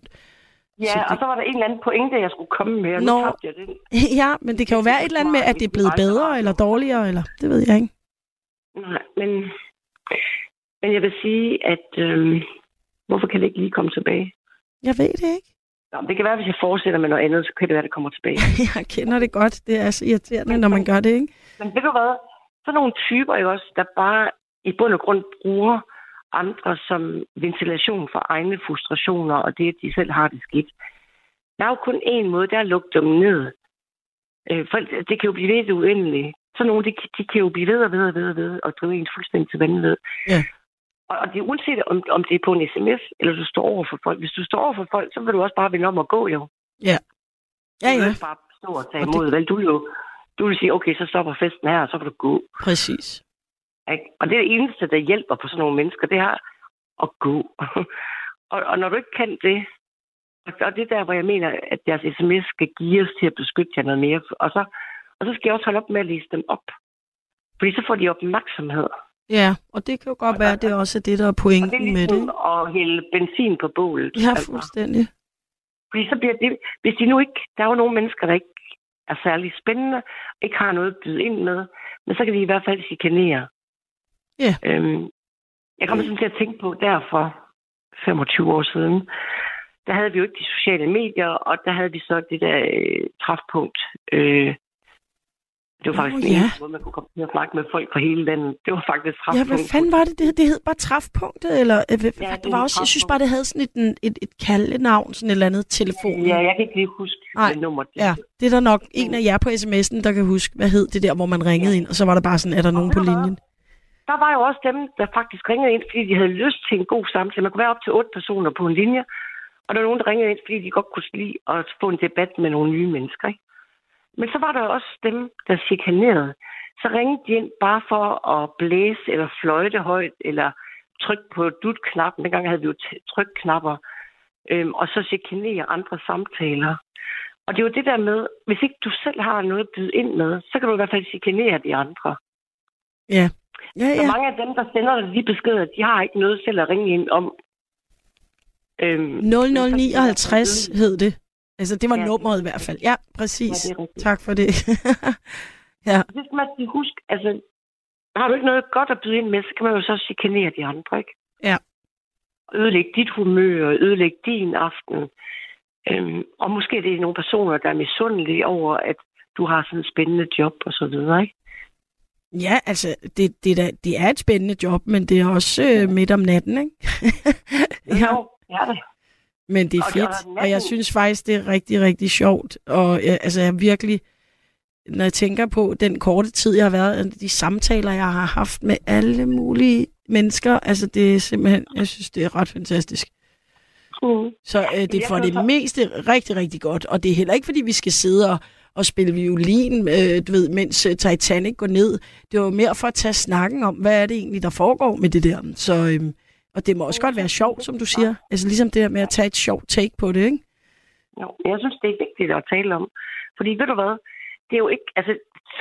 Ja, så det... og så var der en eller anden pointe, jeg skulle komme med, og Nå, nu tabte jeg den. Ja, men det kan jo være et eller andet med, at det er blevet bedre eller dårligere, eller det ved jeg ikke. Nej, men, men jeg vil sige, at øhm, hvorfor kan det ikke lige komme tilbage? Jeg ved det ikke. Nå, det kan være, hvis jeg fortsætter med noget andet, så kan det være, det kommer tilbage. jeg kender det godt. Det er så irriterende, når man gør det, ikke? Men ved du hvad? Så nogle typer jo også, der bare i bund og grund bruger andre som ventilation for egne frustrationer, og det, at de selv har det skidt. Der er jo kun én måde, der er at lukke dem ned. Øh, for det kan jo blive ved det uendelige. Så nogle, de, de kan jo blive ved og ved og ved og ved, og drive en fuldstændig til vandet. Ja. Og det er uanset, om, om det er på en sms, eller du står over for folk. Hvis du står over for folk, så vil du også bare vende om og gå, jo. Ja. Ja, ja. Du vil bare stå og tage imod, det... vel? Du vil jo du vil sige, okay, så stopper festen her, og så kan du gå. Præcis. Ikke? Og det er det eneste, der hjælper på sådan nogle mennesker, det er at gå. og, og når du ikke kan det, og det er der, hvor jeg mener, at deres sms skal give os til at beskytte jer noget mere. Og så, og så skal jeg også holde op med at læse dem op. Fordi så får de opmærksomhed. Ja, og det kan jo godt Og være, at det også er det, der er Og det pointen er med det. ligesom at hælde benzin på bålet. Ja, altså. fuldstændig. Fordi så bliver det, hvis de nu ikke, der er jo nogle mennesker, der ikke er særlig spændende, ikke har noget at byde ind med, men så kan de i hvert fald chikanere. Ja. Øhm, jeg kommer sådan til at tænke på, der for 25 år siden, der havde vi jo ikke de sociale medier, og der havde vi så det der øh, træfpunkt. Øh, det var faktisk den ja. eneste måde, man kunne komme til at snakke med folk fra hele landet. Det var faktisk Ja, træfpunkt. hvad fanden var det? Det, det hed bare træfpunktet, eller øh, Ja, det var også, jeg synes bare, det havde sådan et, et, et kaldenavn, sådan et eller andet telefon. Ja, jeg kan ikke lige huske Nej. det nummer. Ja, det er der nok en af jer på sms'en, der kan huske, hvad hed det der, hvor man ringede ind, og så var der bare sådan, er der nogen ved på hvad? linjen? der var jo også dem, der faktisk ringede ind, fordi de havde lyst til en god samtale. Man kunne være op til otte personer på en linje, og der var nogen, der ringede ind, fordi de godt kunne lide at få en debat med nogle nye mennesker. Ikke? Men så var der også dem, der chikanerede. Så ringede de ind bare for at blæse eller fløjte højt, eller trykke på dut-knappen. Dengang havde vi jo trykknapper. Øhm, og så chikanere andre samtaler. Og det er jo det der med, hvis ikke du selv har noget at byde ind med, så kan du i hvert fald chikanere de andre. Ja. Ja, Så ja. mange af dem, der sender dig de beskeder, de har ikke noget selv at ringe ind om. Øhm, 0059 hed det. Altså, det var Ja. nummeret i hvert fald. Ja, præcis. Ja, er tak for det. ja, skal man lige huske. Altså, har du ikke noget godt at byde ind med, så kan man jo så chikanere de andre, ikke? Ja. Ødelægge dit humør, ødelægge din aften. Øhm, og måske er det nogle personer, der er misundelige over, at du har sådan et spændende job og så videre, ikke? ja altså, det, det, er, da- det er et spændende job, men det er også øh, midt om natten, ikke? ja, Jo, det er det. Men det er Og det- og fedt, og natten- jeg synes faktisk, det er rigtig, rigtig sjovt. Og jeg, altså, jeg virkelig, når jeg tænker på den korte tid, jeg har været, de samtaler, jeg har haft med alle mulige mennesker, altså, det er simpelthen, jeg synes, det er ret fantastisk. Mm. Så øh, det er for det meste rigtig, rigtig godt. Og det er heller ikke, fordi vi skal sidde og, og spille violin, øh, du ved, mens øh, Titanic går ned. Det var mere for at tage snakken om, hvad er det egentlig, der foregår med det der. Så, øh, og det må også godt være sjovt, som du siger. Altså ligesom det der med at tage et sjovt take på det, ikke? Jo, jeg synes, det er vigtigt at tale om. Fordi ved du hvad? Det er jo ikke... Altså,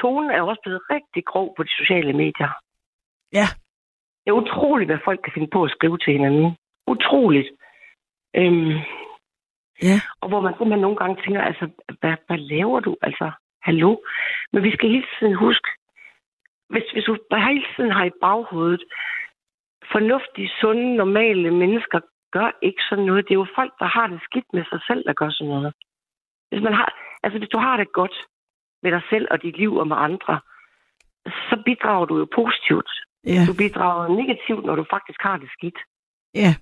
tonen er også blevet rigtig grov på de sociale medier. Ja. Det er utroligt, hvad folk kan finde på at skrive til hinanden. Utroligt. Øhm, Ja. Og hvor man simpelthen nogle gange tænker, altså, hvad, hvad laver du? Altså, hallo? Men vi skal hele tiden huske, hvis, hvis du hele tiden har i baghovedet, fornuftige, sunde, normale mennesker gør ikke sådan noget. Det er jo folk, der har det skidt med sig selv, der gør sådan noget. Hvis, man har, altså, hvis du har det godt med dig selv og dit liv og med andre, så bidrager du jo positivt. Ja, Du bidrager negativt, når du faktisk har det skidt. ja.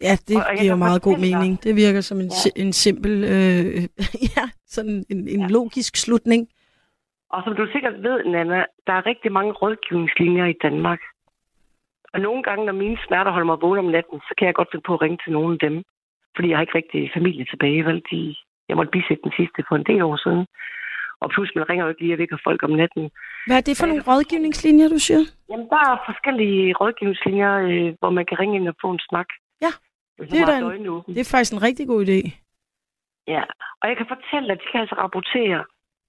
Ja, det Og- og giver jo meget god mening. Det virker som en, Ja. en simpel, øh, ja, sådan en, en Ja. logisk slutning. Og som du sikkert ved, Nana, der er rigtig mange rådgivningslinjer i Danmark. Og nogle gange, når mine smerter holder mig vågen om natten, så kan jeg godt finde på at ringe til nogle af dem. Fordi jeg har ikke rigtig familie tilbage, vel? De, jeg måtte bisætte den sidste for en del år siden. Og plus, man ringer jo ikke lige og vækker folk om natten. Hvad er det for Ja, nogle jeg- rådgivningslinjer, du siger? Jamen, der er forskellige rådgivningslinjer, øh, hvor man kan ringe ind og få en snak. Ja, det er da en-. Det er faktisk en rigtig god idé. Ja, og jeg kan fortælle, at de kan altså rapportere,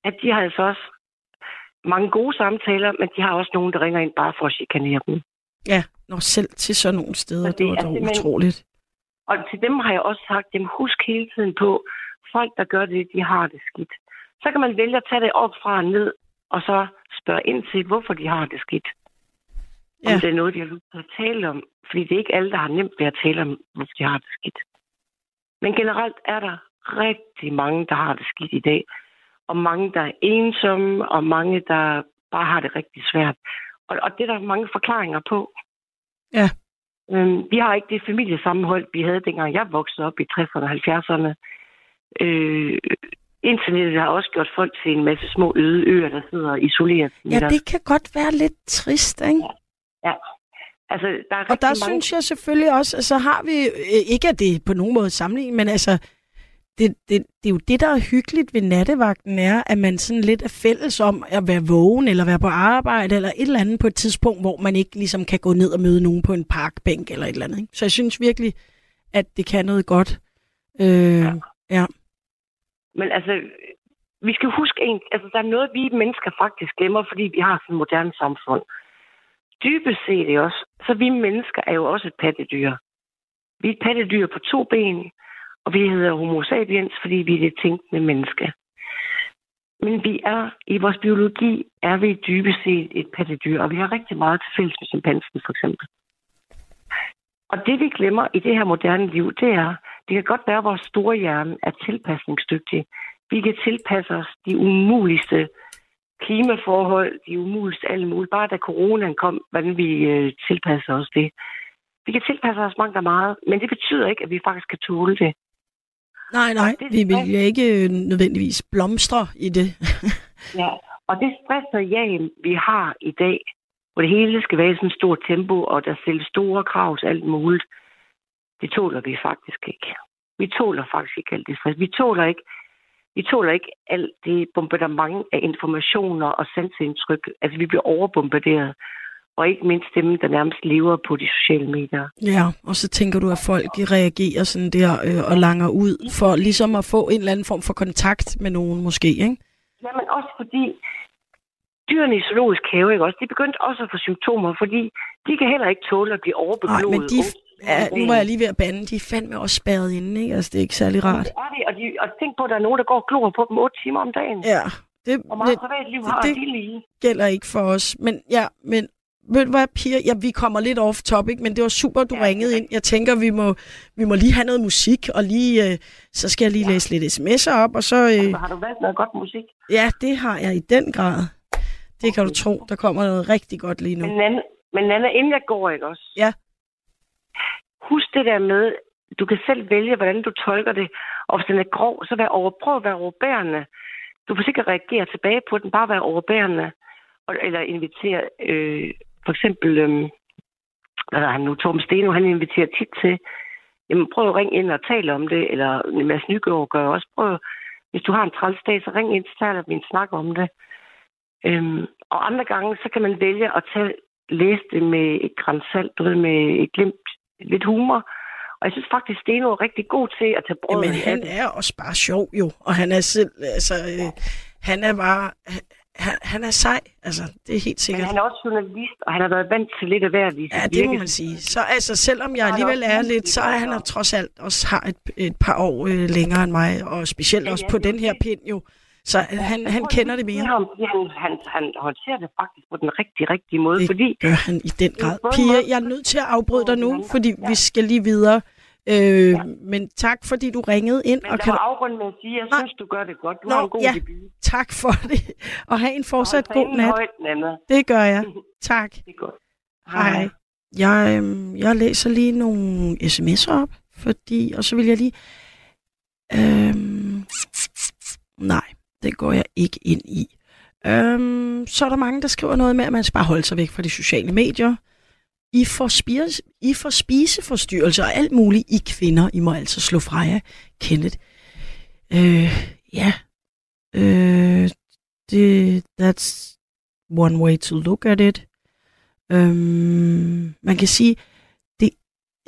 at de har altså også mange gode samtaler, men de har også nogen, der ringer ind bare for at chikanere dem. Ja, når selv til sådan nogle steder, det, det var dog simpelthen- utroligt. Og til dem har jeg også sagt, dem husk hele tiden på, folk, der gør det, de har det skidt. Så kan man vælge at tage det op fra og ned, og så spørge ind til, hvorfor de har det skidt. Om Ja. det er noget, de har lyst til at tale om. Fordi det er ikke alle, der har nemt ved at tale om, hvorfor de har det skidt. Men generelt er der rigtig mange, der har det skidt i dag. Og mange, der er ensomme, og mange, der bare har det rigtig svært. Og, og det er der mange forklaringer på. Ja. Øhm, vi har ikke det familiesammenhold, vi havde dengang jeg voksede op i 60'erne og 70'erne. Øh, internettet har også gjort folk til en masse små øde øer, der sidder isoleret. Ja, det kan godt være lidt trist, ikke? Ja. Altså, der er Og der mange... synes jeg selvfølgelig også, at så har vi, øh, ikke at det på nogen måde sammenligning, men altså, det, det, det er jo det, der er hyggeligt ved nattevagten, er, at man sådan lidt er fælles om at være vågen, eller være på arbejde, eller et eller andet på et tidspunkt, hvor man ikke ligesom kan gå ned og møde nogen på en parkbænk, eller et eller andet. Ikke? Så jeg synes virkelig, at det kan noget godt. Øh, ja. ja. Men altså, vi skal huske en... Altså, der er noget, vi mennesker faktisk glemmer, fordi vi har sådan et moderne samfund. dybest set også, så vi mennesker er jo også et pattedyr. Vi er et pattedyr på to ben, og vi hedder homo sapiens, fordi vi er det tænkende menneske. Men vi er, i vores biologi, er vi dybest set et pattedyr, og vi har rigtig meget til fælles med chimpansen, for eksempel. Og det, vi glemmer i det her moderne liv, det er, det kan godt være, at vores store hjerne er tilpasningsdygtig. Vi kan tilpasse os de umuligste klimaforhold, de umuligste alle mulige. Bare da coronaen kom, hvordan vi øh, tilpasser os det. Vi kan tilpasse os mange der meget, men det betyder ikke, at vi faktisk kan tåle det. Nej, nej, det- vi vil ikke øh, nødvendigvis blomstre i det. Ja, og det stress og vi har i dag, hvor det hele skal være i sådan et stort tempo, og der stilles store krav til alt muligt, det tåler vi faktisk ikke. Vi tåler faktisk ikke alt det stress. Vi tåler ikke, vi tåler ikke alt det bombardement af informationer og sansindtryk. Altså, vi bliver overbombarderet. Og ikke mindst dem, der nærmest lever på de sociale medier. Ja, og så tænker du, at folk reagerer sådan der øh, og langer ud for ligesom at få en eller anden form for kontakt med nogen måske, ikke? Jamen også fordi dyrene i zoologisk have, ikke også, de begyndte også at få symptomer, fordi de kan heller ikke tåle at blive Nej, overbegloet. men de, ja, nu var jeg lige ved at bande, de er fandme også spærret inde, ikke? Altså, det er ikke særlig rart. Det er det, og, de, og tænk på, at der er nogen, der går og glor på dem 8 timer om dagen. Ja, det, Hvor meget det privatliv det- har det- de lige? gælder ikke for os. Men ja, men ved du hvad, Pia? Ja, vi kommer lidt off topic, men det var super, du Ja, ja, ringede ind. Jeg tænker, vi må, vi må lige have noget musik, og lige, øh, så skal jeg lige ja. læse lidt sms'er op, og så... Øh, Så har du valgt noget godt musik. ja, det har jeg i den grad. Det kan du tro. Der kommer noget rigtig godt lige nu. Men Nana, men Nana, inden jeg går, ikke også? Ja. Husk det der med, du kan selv vælge, hvordan du tolker det. Og hvis den er grov, så vær over, prøv at være overbærende. Du får sikkert reagere tilbage på den, bare være overbærende. Og, eller invitere, øh, for eksempel, øh, hvad er han nu, Torben Steno, han inviterer tit til, jamen prøv at ringe ind og tale om det, eller Mads Nygaard gør også. Prøv, hvis du har en træls dag, så ring ind, så taler vi en snak om det. Øhm, og andre gange, så kan man vælge at tage, læse det med et grænsalt, du ved, med et glimt, lidt humor. Og jeg synes faktisk, Steno er rigtig god til at tage brødet Jamen, af han er også bare sjov jo, og han er selv, altså, øh, han er bare, han, han er sej, altså, det er helt Men sikkert. han er også journalist, og han har været vant til lidt af hver at vise Ja, det må man sige. Så altså, selvom jeg Han alligevel er lidt, så er han altså. trods alt også har et, et par år øh, længere end mig, og specielt Ja, også ja, på den her pind jo. Så han, han Jeg tror, kender det er mere. Ham, han, han, han håndterer det faktisk på den rigtig, rigtige måde, Det fordi gør han i den grad. Pia, jeg er nødt til at afbryde dig nu, Ja. fordi vi skal lige videre. Øh, Men tak, fordi du ringede ind. men Og kan afrundet med at sige, at jeg Nej. synes, du gør det godt. Du Nå, har en god ja. debut. Tak for det. Og have en fortsat god nat. Højt. Det gør jeg. Tak. Det er godt. Hej. Jeg, øhm, jeg læser lige nogle sms'er op, fordi, og så vil jeg lige... Øhm, nej, det går jeg ikke ind i. Øhm, så er der mange, der skriver noget med, at man skal bare holde sig væk fra de sociale medier. I får, spise, I får spiseforstyrrelser og alt muligt. I kvinder, I må altså slå fra jer. Kenneth. Øh, ja. Øh, det, that's one way to look at it. Øhm, man kan sige, det,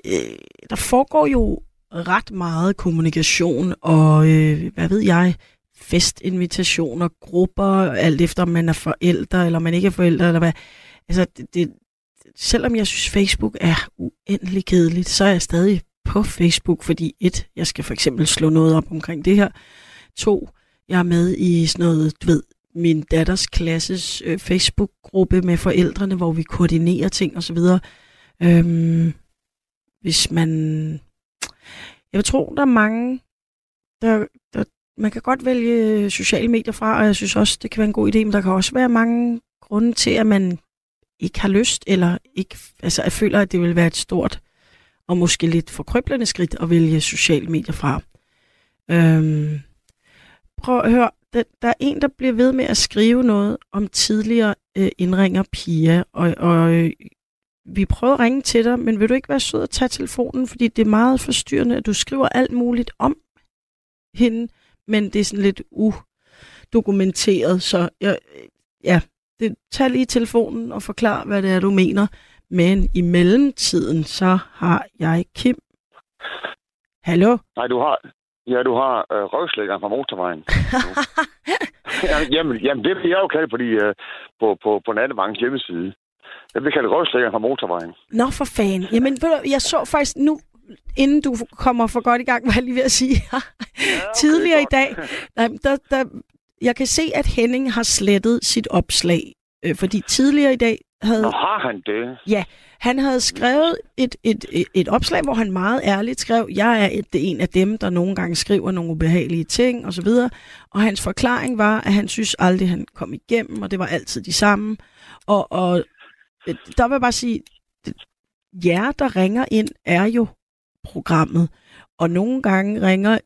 øh, der foregår jo ret meget kommunikation og, øh, hvad ved jeg, festinvitationer, grupper, alt efter om man er forældre, eller man ikke er forældre, eller hvad. Altså, det, det, selvom jeg synes, Facebook er uendelig kedeligt, så er jeg stadig på Facebook, fordi et, jeg skal for eksempel slå noget op omkring det her. To, jeg er med i sådan noget, du ved, min datters klasses øh, Facebook-gruppe med forældrene, hvor vi koordinerer ting og så videre. Øhm, hvis man... Jeg tror, der er mange, der, der... Man kan godt vælge øh, sociale medier fra, og jeg synes også, det kan være en god idé, men der kan også være mange grunde til, at man ikke har lyst, eller ikke, altså jeg føler, at det vil være et stort og måske lidt forkrøblende skridt at vælge sociale medier fra. Øhm, prøv at høre, der, der er en, der bliver ved med at skrive noget om tidligere øh, indringer Pia, og, og øh, vi prøver at ringe til dig, men vil du ikke være sød at tage telefonen, fordi det er meget forstyrrende, at du skriver alt muligt om hende, men det er sådan lidt udokumenteret, så jeg, ja, det, tag lige telefonen og forklar, hvad det er, du mener. Men i mellemtiden, så har jeg Kim. Hallo? Nej, du har... Ja, du har øh, røvslæggeren fra motorvejen. jamen, jamen, det bliver jeg jo kaldt, fordi øh, på, på, på Nattebangens hjemmeside, Jeg bliver kaldt røvslæggeren fra motorvejen. Nå, for fanden. Jamen, ved du, jeg så faktisk nu, inden du kommer for godt i gang, var jeg lige ved at sige, ja, okay, tidligere godt. i dag, nej, der, der, jeg kan se, at Henning har slettet sit opslag, øh, fordi tidligere i dag havde... Nå, har han det? Ja, han havde skrevet et, et, et, et opslag, hvor han meget ærligt skrev, jeg er et, en af dem, der nogle gange skriver nogle ubehagelige ting osv., og, og hans forklaring var, at han synes aldrig, han kom igennem, og det var altid de samme. Og, og øh, der vil jeg bare sige, jer, der ringer ind, er jo programmet. Og nogle gange ringer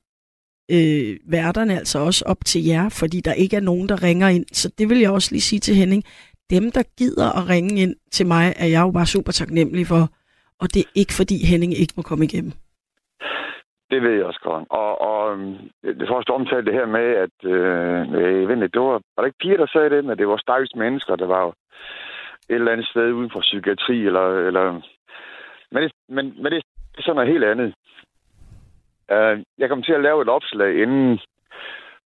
øh, værterne altså også op til jer, fordi der ikke er nogen, der ringer ind. Så det vil jeg også lige sige til Henning. Dem, der gider at ringe ind til mig, er jeg jo bare super taknemmelig for. Og det er ikke, fordi Henning ikke må komme igennem. Det ved jeg også godt. Og, og det første omtale det her med, at øh, øh ved det var, var det ikke piger, der sagde det, men det var stakkels mennesker, der var jo et eller andet sted uden for psykiatri, eller, eller men, det, men, men det, det er sådan noget helt andet. Uh, jeg kom til at lave et opslag inden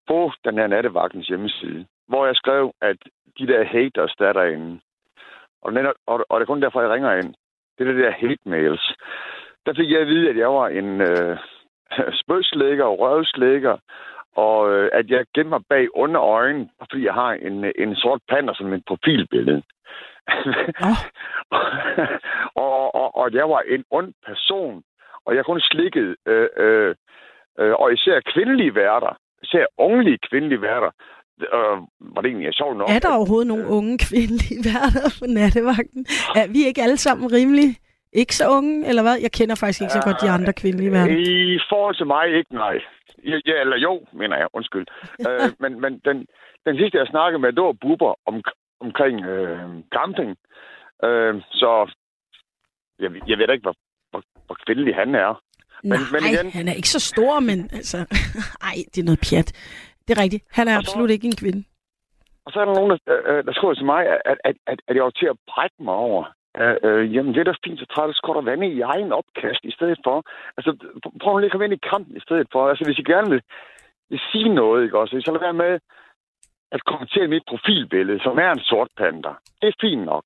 på den her nattevagtens hjemmeside, hvor jeg skrev, at de der haters, der er derinde, og, den, og, og det er kun derfor, jeg ringer ind, det er det der hate mails. Der fik jeg at vide, at jeg var en øh, spøgslægger og røvslægger, og øh, at jeg gemte mig bag under øjnene, fordi jeg har en, en sort pander som et profilbillede. Oh. og, og, og jeg var en ond person, og jeg kun slikket, øh, øh, øh, og især kvindelige værter, især ungelige kvindelige værter, øh, var det egentlig sjovt nok. Er der overhovedet nogle unge kvindelige værter på nattevagten? Er vi ikke alle sammen rimelig ikke så unge, eller hvad? Jeg kender faktisk ikke så godt de andre kvindelige værter. I forhold til mig ikke, nej. Ja, eller jo, mener jeg, undskyld. øh, men men den, den sidste, jeg snakkede med, det var Bubber om, omkring øh, camping. Øh, så jeg, jeg ved ikke, hvor, hvor, kvindelig han er. Men, Nej, men igen, han er ikke så stor, men altså... Ej, det er noget pjat. Det er rigtigt. Han er absolut ikke en kvinde. Og så er der nogen, der, øh, der skriver til mig, at, at, at, at jeg var til at brække mig over. Uh, uh, jamen, det er da fint, så træt, så der vande i egen opkast i stedet for. Altså, prøv lige at komme ind i kampen i stedet for. Altså, hvis I gerne vil, vil sige noget, ikke også? Så lad være med at kommentere mit profilbillede, som er en sort panda. Det er fint nok.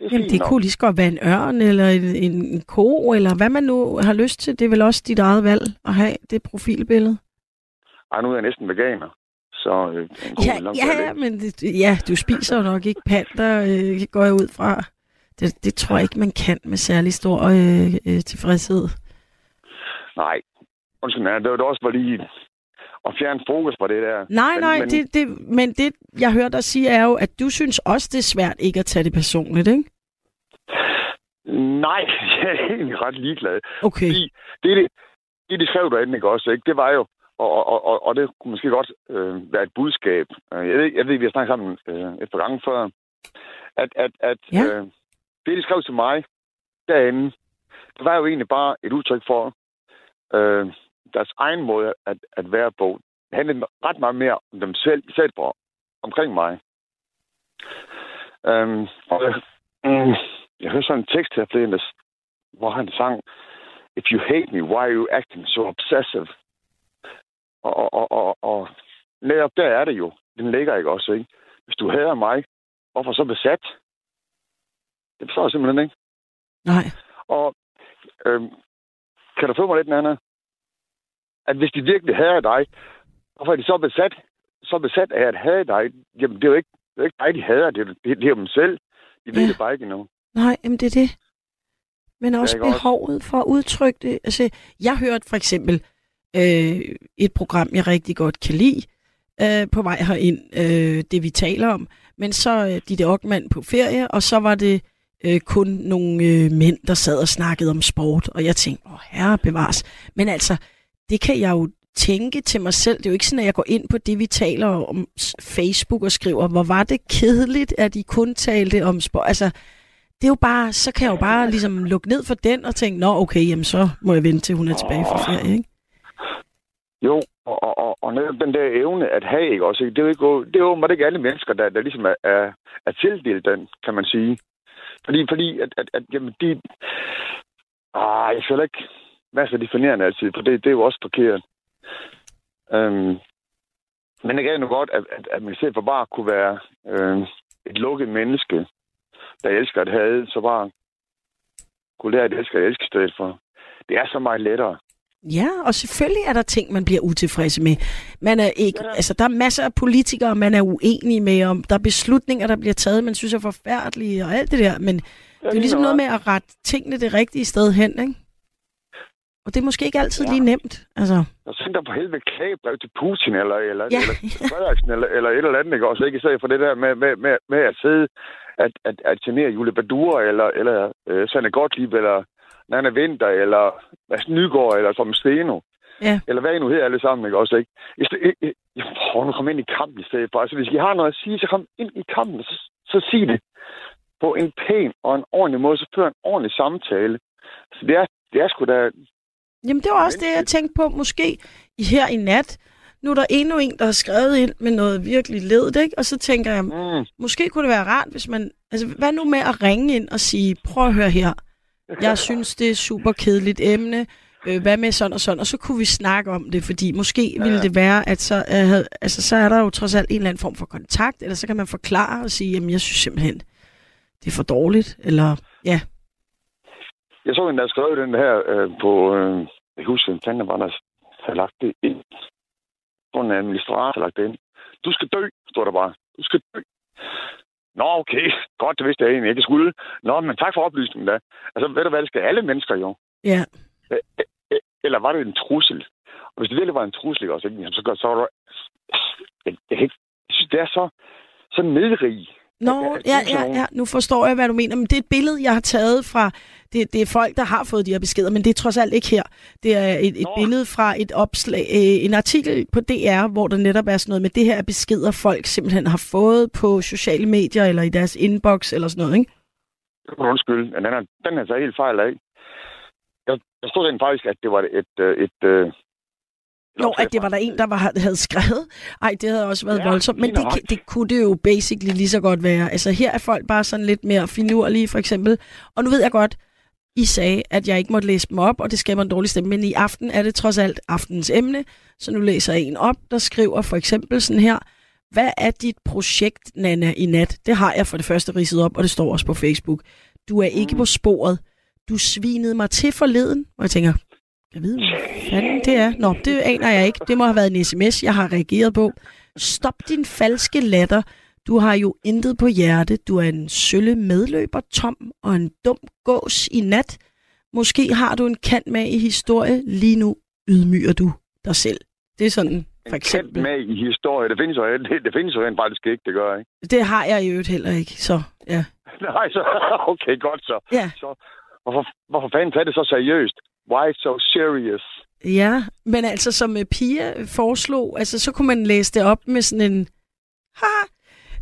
Det, er Jamen, det nok. kunne lige så godt være en ørn, eller en, en ko, eller hvad man nu har lyst til. Det er vel også dit eget valg at have det profilbillede. Ej, nu er jeg næsten veganer. Så øh, en ja, ja, men det, ja, du spiser jo nok ikke panter, øh, går jeg ud fra. Det, det tror jeg ikke, man kan med særlig stor øh, øh, tilfredshed. Nej. Undskyld, det var også bare lige at fjerne fokus på det der. Nej, men, nej, men... Det, det, men det, jeg hørte dig sige, er jo, at du synes også, det er svært ikke at tage det personligt, ikke? Nej, jeg er egentlig ret ligeglad. Okay. Fordi det, det, det de skrev derinde, ikke også, ikke? det var jo, og, og, og, og det kunne måske godt øh, være et budskab. Øh, jeg ved, jeg ved, vi har snakket sammen øh, et par gange før, at, at, at ja. øh, det, de skrev til mig derinde, det var jo egentlig bare et udtryk for øh, deres egen måde at, at være på. Det handlede ret meget mere om dem selv, selv på, omkring mig. Um, og jeg, mm, jeg hørte sådan en tekst her forleden, hvor han sang, If you hate me, why are you acting so obsessive? Og, og, og, og netop der er det jo. Den ligger ikke også, ikke? Hvis du hader mig, hvorfor så besat? Det forstår jeg simpelthen ikke. Nej. Og øhm, kan du få mig lidt, Nana? At hvis de virkelig hader dig, hvorfor er de så besat, så besat af at have dig? Jamen, det er jo ikke, det er ikke dig, de hader. Det er, det, det er dem selv. De ved ja. det bare ikke endnu. Nej, jamen det er det. Men også behovet også? for at udtrykke det. Altså, jeg hørte for eksempel øh, et program, jeg rigtig godt kan lide, øh, på vej herind, øh, det vi taler om. Men så øh, de der Ockmann på ferie, og så var det øh, kun nogle øh, mænd, der sad og snakkede om sport. Og jeg tænkte, åh herre bevares. Men altså, det kan jeg jo tænke til mig selv. Det er jo ikke sådan, at jeg går ind på det, vi taler om Facebook og skriver, hvor var det kedeligt, at I kun talte om sport. Altså, det er jo bare, så kan jeg jo bare ligesom lukke ned for den og tænke, nå okay, jamen så må jeg vente til hun er tilbage fra ferie, ikke? Jo, og, og, og netop den der evne at have, ikke også? Det er jo ikke, det er jo ikke alle mennesker, der, der ligesom er, er, er tildelt den, kan man sige. Fordi, fordi at, at, at jamen, de... Ah, jeg føler ikke masser af definerende altid, for det, det er jo også forkert. Um, men det er nu godt, at, at, at man stedet for bare kunne være øh, et lukket menneske, der elsker at have, så bare kunne lære at elske at elske i stedet for. Det er så meget lettere. Ja, og selvfølgelig er der ting, man bliver utilfreds med. Man er ikke, ja. altså, der er masser af politikere, man er uenig med, om der er beslutninger, der bliver taget, man synes er forfærdelige og alt det der, men ja, det er ligesom noget med at rette tingene det rigtige sted hen, ikke? Og det er måske ikke altid ja. lige nemt. Altså. Og send dig på helvede klagebrev til Putin, eller, eller, ja. eller, eller, eller et eller andet, ikke også? Ikke især for det der med, med, med, med at sidde at, at, at genere Julie Badur, eller, eller uh, Sanne Gottlieb, eller Nana Vinter, eller Mads Nygaard, eller Tom Steno. Ja. Eller hvad I nu hedder alle sammen, ikke også, ikke? Jeg, jeg, jeg, jeg prøver nu komme ind i kampen i stedet for. Altså, hvis I har noget at sige, så kom ind i kampen, så, så sig det på en pæn og en ordentlig måde, så før en ordentlig samtale. Så det er, det er sgu da... Jamen, det var også det, jeg tænkte på. Måske her i nat, nu er der endnu en, der har skrevet ind med noget virkelig ledet, ikke? Og så tænker jeg, mm. måske kunne det være rart, hvis man... Altså, hvad nu med at ringe ind og sige, prøv at høre her. Jeg synes, det er super kedeligt emne. Øh, hvad med sådan og sådan? Og så kunne vi snakke om det, fordi måske ja. ville det være, at så, øh, altså, så er der jo trods alt en eller anden form for kontakt, eller så kan man forklare og sige, jamen, jeg synes simpelthen, det er for dårligt, eller ja. Jeg så en, der skrev den her øh, på, øh, jeg husker, fanden var der havde lagt det ind. På en administrator har lagt det ind. Du skal dø, står der bare. Du skal dø. Nå, okay. Godt, det vidste jeg egentlig ikke skulle. Nå, men tak for oplysningen da. Altså, ved du hvad, det skal alle mennesker jo. Ja. Eller var det en trussel? Og hvis det virkelig var en trussel, også, ikke? så, så var du... Jeg, jeg, jeg synes, det er så, så nedrig. Nå, ja, ja, ja, nu forstår jeg, hvad du mener. Men det er et billede, jeg har taget fra... Det, det er folk, der har fået de her beskeder, men det er trods alt ikke her. Det er et, et billede fra et opslag, øh, en artikel på DR, hvor der netop er sådan noget med, det her er beskeder, folk simpelthen har fået på sociale medier, eller i deres inbox, eller sådan noget, ikke? Undskyld, den er, den er så helt fejl af. Jeg, jeg stod den faktisk, at det var et, et, et, Nå, at det var der en, der var, havde skrevet. Ej, det havde også været ja, voldsomt. Men det, det kunne det jo basically lige så godt være. Altså, her er folk bare sådan lidt mere finurlige, for eksempel. Og nu ved jeg godt, I sagde, at jeg ikke måtte læse dem op, og det skaber en dårlig stemme. Men i aften er det trods alt aftens emne, så nu læser jeg en op, der skriver for eksempel sådan her. Hvad er dit projekt, Nana, i nat? Det har jeg for det første ridset op, og det står også på Facebook. Du er ikke mm. på sporet. Du svinede mig til forleden. Og jeg tænker, jeg ved, hvad fanden det er. Nå, det aner jeg ikke. Det må have været en sms, jeg har reageret på. Stop din falske latter. Du har jo intet på hjerte. Du er en sølle medløber, Tom, og en dum gås i nat. Måske har du en kant med i historie. Lige nu ydmyger du dig selv. Det er sådan, for eksempel. En med i historie, det findes jo, det, det findes jo rent faktisk ikke, det gør, ikke? Det har jeg i øvrigt heller ikke, så ja. Nej, så okay, godt så. Ja. så hvorfor, hvorfor fanden tager det så seriøst? Why so serious? Ja, men altså som øh, Pia foreslog, altså så kunne man læse det op med sådan en, ha,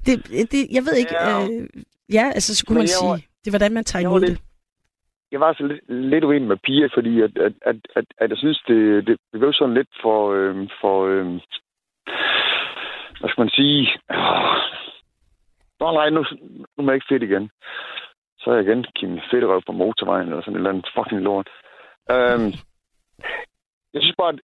det, det, jeg ved ikke, ja, øh, ja altså så kunne men man sige, var, det er hvordan man tager imod det. Jeg var så lidt, lidt uenig med Pia, fordi at, at, at, at, at jeg synes, det, det, det blev sådan lidt for, øh, for øh, hvad skal man sige, øh, Nå nej, nu, nu er jeg ikke fedt igen. Så er jeg igen Kim Fedterøv på motorvejen, eller sådan et eller andet fucking lort. Øhm, jeg synes bare, at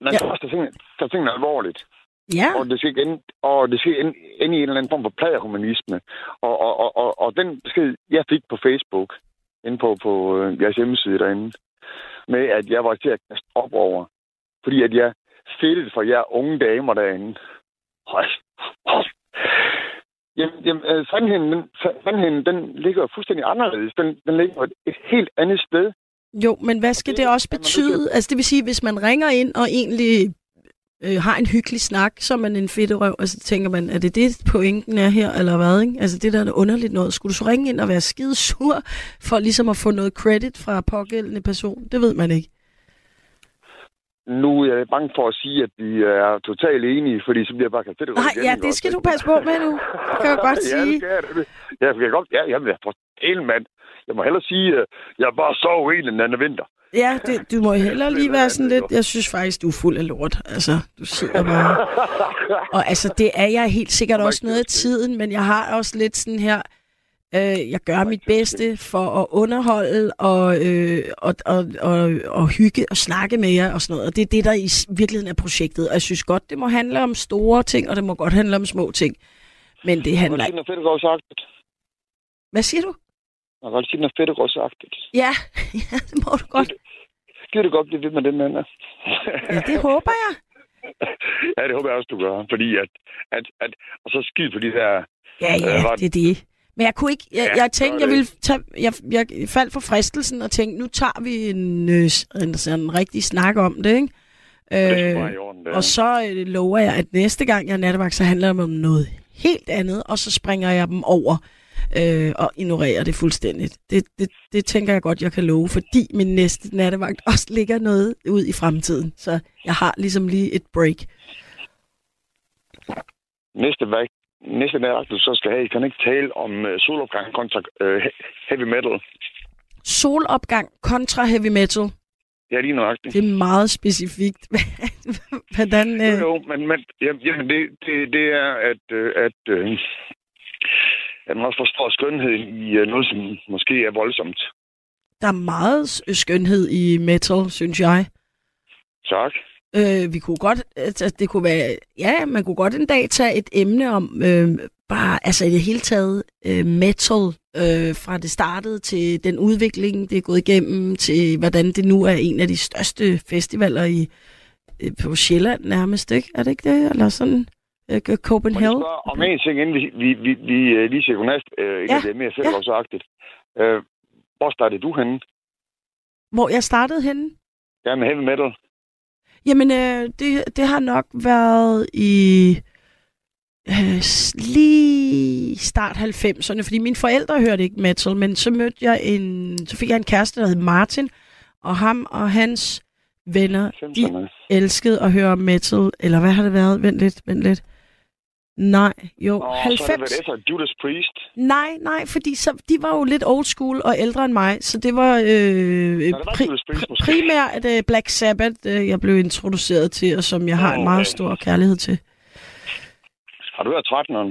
man ja. først tager tager tingene alvorligt. Ja. Og det skal, ende, og det skal ende, ende i en eller anden form for pladerhumanisme. Og, og, og, og, og den besked, jeg fik på Facebook, inde på, på øh, jeres hjemmeside derinde, med at jeg var til at kaste op over, fordi at jeg fedtede for jer unge damer derinde. Hold, hold Jamen, jamen øh, sandheden, den, sandheden, den ligger fuldstændig anderledes. Den, den ligger et, helt andet sted. Jo, men hvad skal det, det også betyde? Altså, det vil sige, hvis man ringer ind og egentlig øh, har en hyggelig snak, så er man en fedterøv, og så tænker man, er det det pointen er her, eller hvad? Ikke? Altså, det der er underligt noget. Skulle du så ringe ind og være skide sur, for ligesom at få noget credit fra pågældende person? Det ved man ikke. Nu er jeg bange for at sige, at vi er totalt enige, fordi så bliver jeg bare kastet Nej, igen, ja, det skal du passe på med nu. Det kan jeg godt sige. ja, det skal jeg. Ja, jeg kan godt, ja, jamen, jeg for hele mand. Jeg må hellere sige, at jeg er bare så uenig den anden vinter. Ja, det, du må hellere lige være sådan lidt... Jeg synes faktisk, du er fuld af lort. Altså, du sidder bare... Og altså, det er jeg helt sikkert også noget af tiden, men jeg har også lidt sådan her Øh, jeg gør mit bedste for at underholde og, øh, og, og, og, og hygge og snakke med jer og sådan noget. Og det er det, der i virkeligheden er projektet. Og jeg synes godt, det må handle om store ting, og det må godt handle om små ting. Men det handler godt sige ikke. noget fedtegårdsagtigt. Hvad siger du? Jeg kan godt sige noget fedtegårdsagtigt. Ja, ja det må du godt. Gider du godt blive ved med den, Anna? Ja, det håber jeg. ja, det håber jeg også, du gør. Fordi at, at, at og så skid på de der... Ja, ja, Øh, var- det er det. Men jeg kunne ikke, jeg, Ja, jeg tænkte, jeg ville tage, jeg, jeg faldt for fristelsen og tænkte, nu tager vi en, øh, en, en rigtig snak om det, ikke? Det Øh, orden, det og så øh, lover jeg, at næste gang jeg er nattevagt, så handler det om noget helt andet, og så springer jeg dem over øh, og ignorerer det fuldstændigt. Det, det, det tænker jeg godt, jeg kan love, fordi min næste nattevagt også ligger noget ud i fremtiden. Så jeg har ligesom lige et break. Næste væk, næste nat, du så skal have, kan ikke tale om uh, solopgang kontra uh, heavy metal. Solopgang kontra heavy metal. Ja, lige nøjagtigt. Det er meget specifikt. Hvordan... Jo, Øh, jo, men, men jamen, jamen det, det, det er, at, øh, at, øh, at man også forstår skønheden i øh, noget, som måske er voldsomt. der er meget skønhed i metal, synes jeg. Tak. Øh, vi kunne godt, altså, det kunne være, ja, man kunne godt en dag tage et emne om øh, bare, altså i det hele taget, øh, metal, øh, fra det startede til den udvikling, det er gået igennem, til hvordan det nu er en af de største festivaler i, øh, på Sjælland nærmest, ikke? Er det ikke det? Eller sådan, øh, Copenhagen? om en ting, inden vi, vi, vi, vi øh, lige siger godnat, øh, ikke Ja, det er mere fællesagtigt. Øh, hvor startede du henne? Hvor jeg startede henne? Ja, med heavy metal. Jamen, øh, det, det har nok været i øh, lige start 90'erne, fordi mine forældre hørte ikke metal, men så mødte jeg en, så fik jeg en kæreste, der hed Martin, og ham og hans venner, de 50'erne. elskede at høre metal, eller hvad har det været? Vent lidt, vent lidt. Nej, jo, Og så har 90. det efter Judas Priest. Nej, nej, fordi så, de var jo lidt old school og ældre end mig, så det var, øh, det var pri- Priest pri- måske. primært uh, Black Sabbath, uh, jeg blev introduceret til, og som jeg har en Åh, meget okay. stor kærlighed til. Har du hørt 13'eren?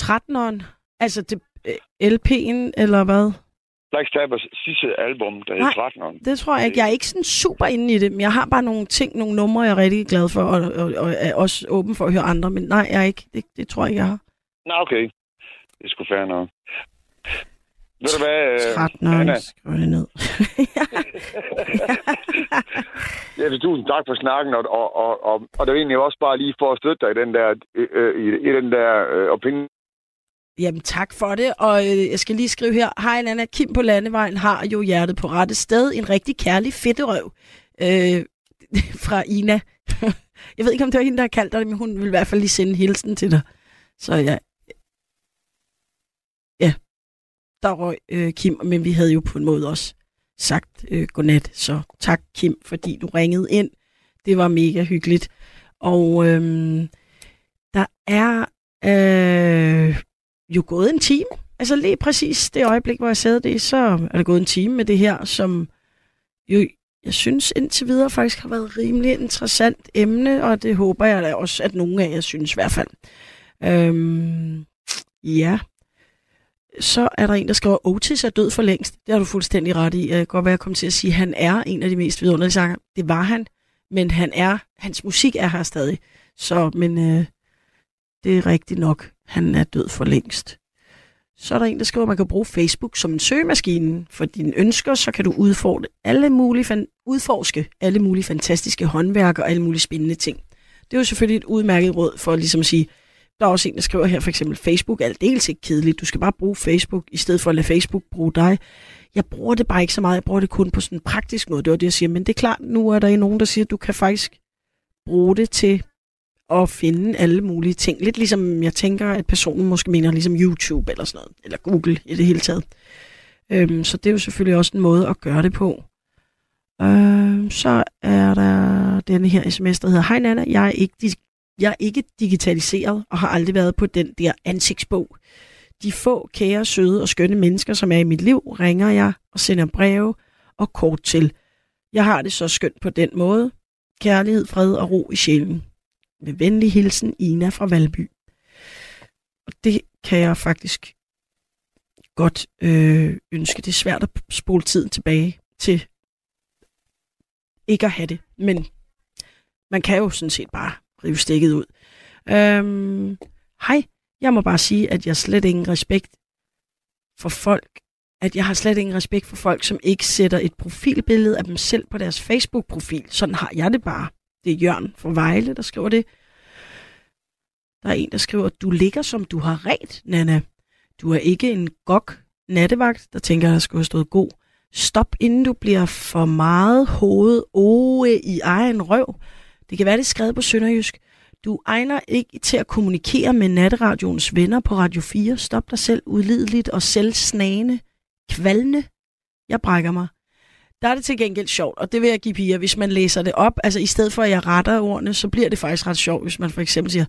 13'eren, altså det, øh, LP'en, eller hvad? Black Sabbaths sidste album, der hed 13'eren. Det tror jeg ikke. Jeg er ikke sådan super inde i det, men jeg har bare nogle ting, nogle numre, jeg er rigtig glad for, og, og, og er også åben for at høre andre, men nej, jeg er ikke. Det, det tror jeg ikke, jeg har. Nå, okay. Det er sgu fair nok. Ved du hvad, øh, 13'eren, Anna? skriv det ned. Ja, så tusind tak for snakken, og, og, og, og, og det er egentlig også bare lige for at støtte dig i den der, øh, i, i den der øh, opinion. Jamen tak for det, og øh, jeg skal lige skrive her. Hej Nana, Kim på Landevejen har jo hjertet på rette sted. En rigtig kærlig fedterøv øh, fra Ina. jeg ved ikke, om det var hende, der har kaldt dig det, men hun vil i hvert fald lige sende en hilsen til dig. Så ja, ja der røg øh, Kim, men vi havde jo på en måde også sagt øh, godnat. Så tak Kim, fordi du ringede ind. Det var mega hyggeligt. Og øh, der er... Øh, jo gået en time. Altså lige præcis det øjeblik, hvor jeg sad det, så er der gået en time med det her, som jo, jeg synes indtil videre faktisk har været et rimelig interessant emne, og det håber jeg da også, at nogle af jer synes i hvert fald. Øhm, ja. Så er der en, der skriver, Otis er død for længst. Det har du fuldstændig ret i. Jeg kan godt være, jeg kom til at sige, at han er en af de mest vidunderlige sanger. Det var han, men han er, hans musik er her stadig. Så, men øh, det er rigtigt nok. Han er død for længst. Så er der en, der skriver, at man kan bruge Facebook som en søgemaskine for dine ønsker, så kan du udforske alle mulige fan- udforske alle mulige fantastiske håndværk og alle mulige spændende ting. Det er jo selvfølgelig et udmærket råd for ligesom at sige, der er også en, der skriver her for eksempel, Facebook er aldeles ikke kedeligt. Du skal bare bruge Facebook, i stedet for at lade Facebook bruge dig. Jeg bruger det bare ikke så meget. Jeg bruger det kun på sådan en praktisk måde. Det var det, jeg siger. Men det er klart, nu er der nogen, der siger, at du kan faktisk bruge det til at finde alle mulige ting. Lidt ligesom jeg tænker, at personen måske mener ligesom YouTube eller sådan noget, eller Google i det hele taget. Øhm, så det er jo selvfølgelig også en måde at gøre det på. Øhm, så er der denne her sms, der hedder, Hej Nana, jeg er, ikke, jeg er ikke digitaliseret og har aldrig været på den der ansigtsbog. De få kære, søde og skønne mennesker, som er i mit liv, ringer jeg og sender breve og kort til. Jeg har det så skønt på den måde. Kærlighed, fred og ro i sjælen. Med venlig hilsen, Ina fra Valby. Og det kan jeg faktisk godt øh, ønske. Det er svært at spole tiden tilbage til ikke at have det. Men man kan jo sådan set bare rive stikket ud. Øhm, Hej, Jeg må bare sige, at jeg slet ingen respekt for folk, at jeg har slet ingen respekt for folk, som ikke sætter et profilbillede af dem selv på deres Facebook-profil. Sådan har jeg det bare. Det er Jørgen fra Vejle, der skriver det. Der er en, der skriver, du ligger som du har ret, Nana. Du er ikke en gok nattevagt, der tænker, der skulle have stået god. Stop, inden du bliver for meget hoved oe i egen røv. Det kan være, det er skrevet på Sønderjysk. Du egner ikke til at kommunikere med natteradioens venner på Radio 4. Stop dig selv udlideligt og selvsnagende. Kvalne. Jeg brækker mig. Der er det til gengæld sjovt, og det vil jeg give piger, hvis man læser det op. Altså i stedet for, at jeg retter ordene, så bliver det faktisk ret sjovt, hvis man for eksempel siger,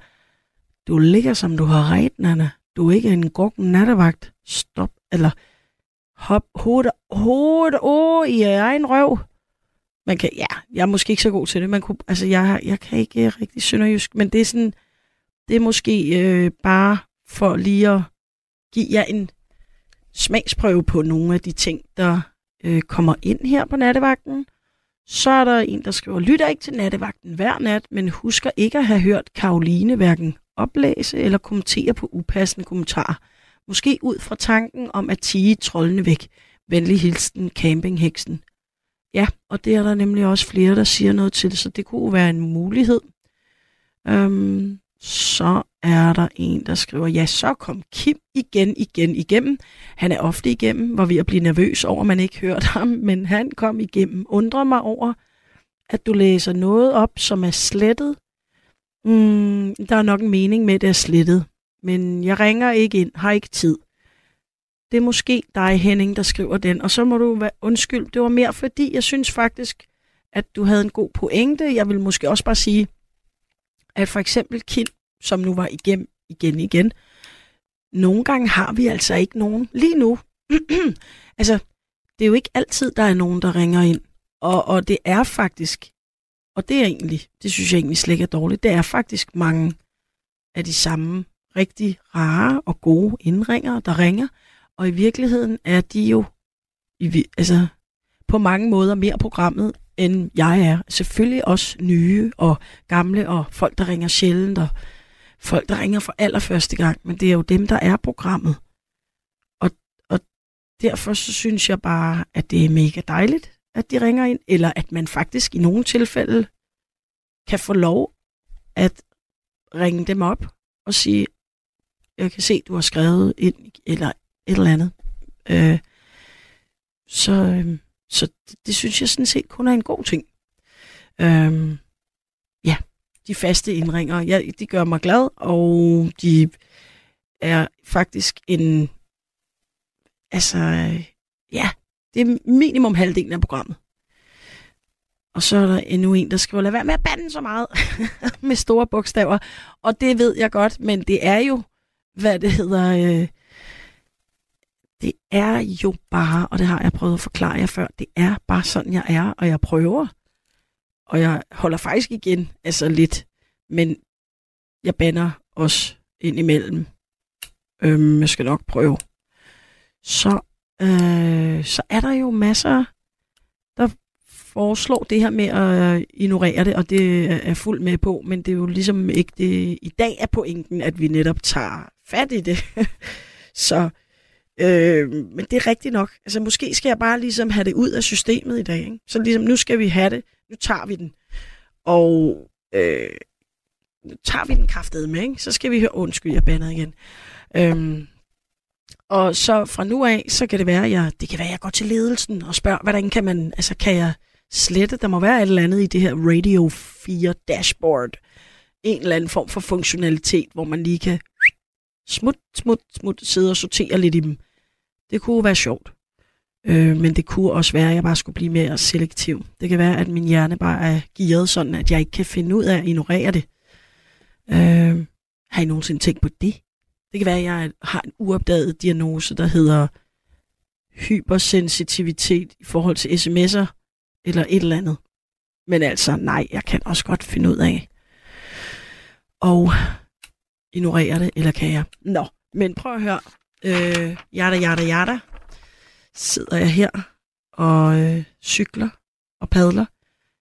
du ligger som du har ret, Nana. Du er ikke en god nattevagt. Stop. Eller hop hovedet, hovedet oh, i egen røv. Man kan, ja, jeg er måske ikke så god til det. Man kunne, altså, jeg, jeg kan ikke rigtig sønderjysk, men det er sådan, det er måske øh, bare for lige at give jer en smagsprøve på nogle af de ting, der øh, kommer ind her på nattevagten. Så er der en, der skriver, lytter ikke til nattevagten hver nat, men husker ikke at have hørt Karoline hverken oplæse eller kommentere på upassende kommentarer. Måske ud fra tanken om at tige trollene væk. Venlig hilsen, campingheksen. Ja, og det er der nemlig også flere, der siger noget til, så det kunne være en mulighed. Øhm, så er der en, der skriver, ja, så kom Kim igen, igen, igennem. Han er ofte igennem, hvor vi at blive nervøs over, at man ikke hørte ham, men han kom igennem. Undrer mig over, at du læser noget op, som er slettet. Mm, der er nok en mening med, at det er slettet. Men jeg ringer ikke ind, har ikke tid. Det er måske dig, Henning, der skriver den. Og så må du være undskyld. Det var mere fordi, jeg synes faktisk, at du havde en god pointe. Jeg vil måske også bare sige, at for eksempel Kim, som nu var igennem igen igen, nogle gange har vi altså ikke nogen. Lige nu, altså, det er jo ikke altid, der er nogen, der ringer ind. Og, og det er faktisk, og det er egentlig, det synes jeg egentlig slet ikke er dårligt, det er faktisk mange af de samme rigtig rare og gode indringere, der ringer. Og i virkeligheden er de jo i, altså, på mange måder mere programmet, end jeg er. Selvfølgelig også nye og gamle, og folk, der ringer sjældent, og folk, der ringer for allerførste gang. Men det er jo dem, der er programmet. Og, og derfor så synes jeg bare, at det er mega dejligt, at de ringer ind, eller at man faktisk i nogle tilfælde kan få lov at ringe dem op og sige, jeg kan se, du har skrevet ind, eller et eller andet. Øh, så, øh, så det, det synes jeg sådan set kun er en god ting. Øhm, ja, de faste indringer, ja, de gør mig glad, og de er faktisk en, altså, ja, det er minimum halvdelen af programmet. Og så er der endnu en, der skriver, lad være med at bande så meget med store bogstaver. Og det ved jeg godt, men det er jo, hvad det hedder, øh, det er jo bare, og det har jeg prøvet at forklare jer før, det er bare sådan, jeg er, og jeg prøver. Og jeg holder faktisk igen, altså lidt, men jeg banner også ind imellem. Øhm, jeg skal nok prøve. Så, øh, så er der jo masser, der foreslår det her med at øh, ignorere det, og det øh, er fuld med på, men det er jo ligesom ikke det, i dag er pointen, at vi netop tager fat i det. så Øh, men det er rigtigt nok. Altså, måske skal jeg bare ligesom have det ud af systemet i dag. Ikke? Så ligesom, nu skal vi have det. Nu tager vi den. Og øh, nu tager vi den kraftede med, ikke? Så skal vi høre, undskyld, jeg bandede igen. Øhm, og så fra nu af, så kan det være, at jeg, det kan være, at jeg går til ledelsen og spørger, hvordan kan man, altså kan jeg slette, der må være et eller andet i det her Radio 4 dashboard. En eller anden form for funktionalitet, hvor man lige kan smut, smut, smut, sidde og sortere lidt i dem. Det kunne være sjovt. Øh, men det kunne også være, at jeg bare skulle blive mere selektiv. Det kan være, at min hjerne bare er gearet sådan, at jeg ikke kan finde ud af at ignorere det. Øh, har I nogensinde tænkt på det? Det kan være, at jeg har en uopdaget diagnose, der hedder hypersensitivitet i forhold til sms'er, eller et eller andet. Men altså, nej, jeg kan også godt finde ud af og ignorere det, eller kan jeg? Nå, men prøv at høre øh, yada, yada, yada, sidder jeg her og øh, cykler og padler.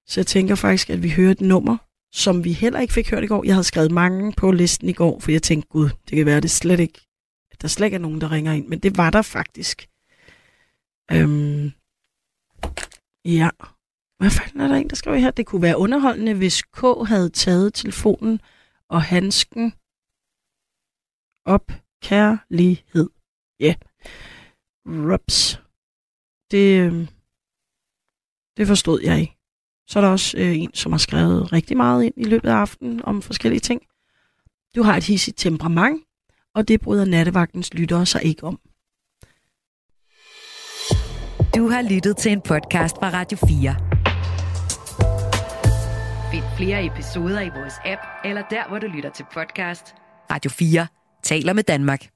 Så jeg tænker faktisk, at vi hører et nummer som vi heller ikke fik hørt i går. Jeg havde skrevet mange på listen i går, for jeg tænkte, gud, det kan være, det slet ikke, at der slet ikke er nogen, der ringer ind. Men det var der faktisk. Øhm, ja. Hvad fanden er der en, der skriver her? Det kunne være underholdende, hvis K havde taget telefonen og handsken op kærlighed. Ja. Yeah. Rups. Det, øhm, det forstod jeg ikke. Så er der også øh, en, som har skrevet rigtig meget ind i løbet af aftenen om forskellige ting. Du har et hissigt temperament, og det bryder nattevagtens lyttere sig ikke om. Du har lyttet til en podcast fra Radio 4. Find flere episoder i vores app, eller der, hvor du lytter til podcast. Radio 4 taler med Danmark.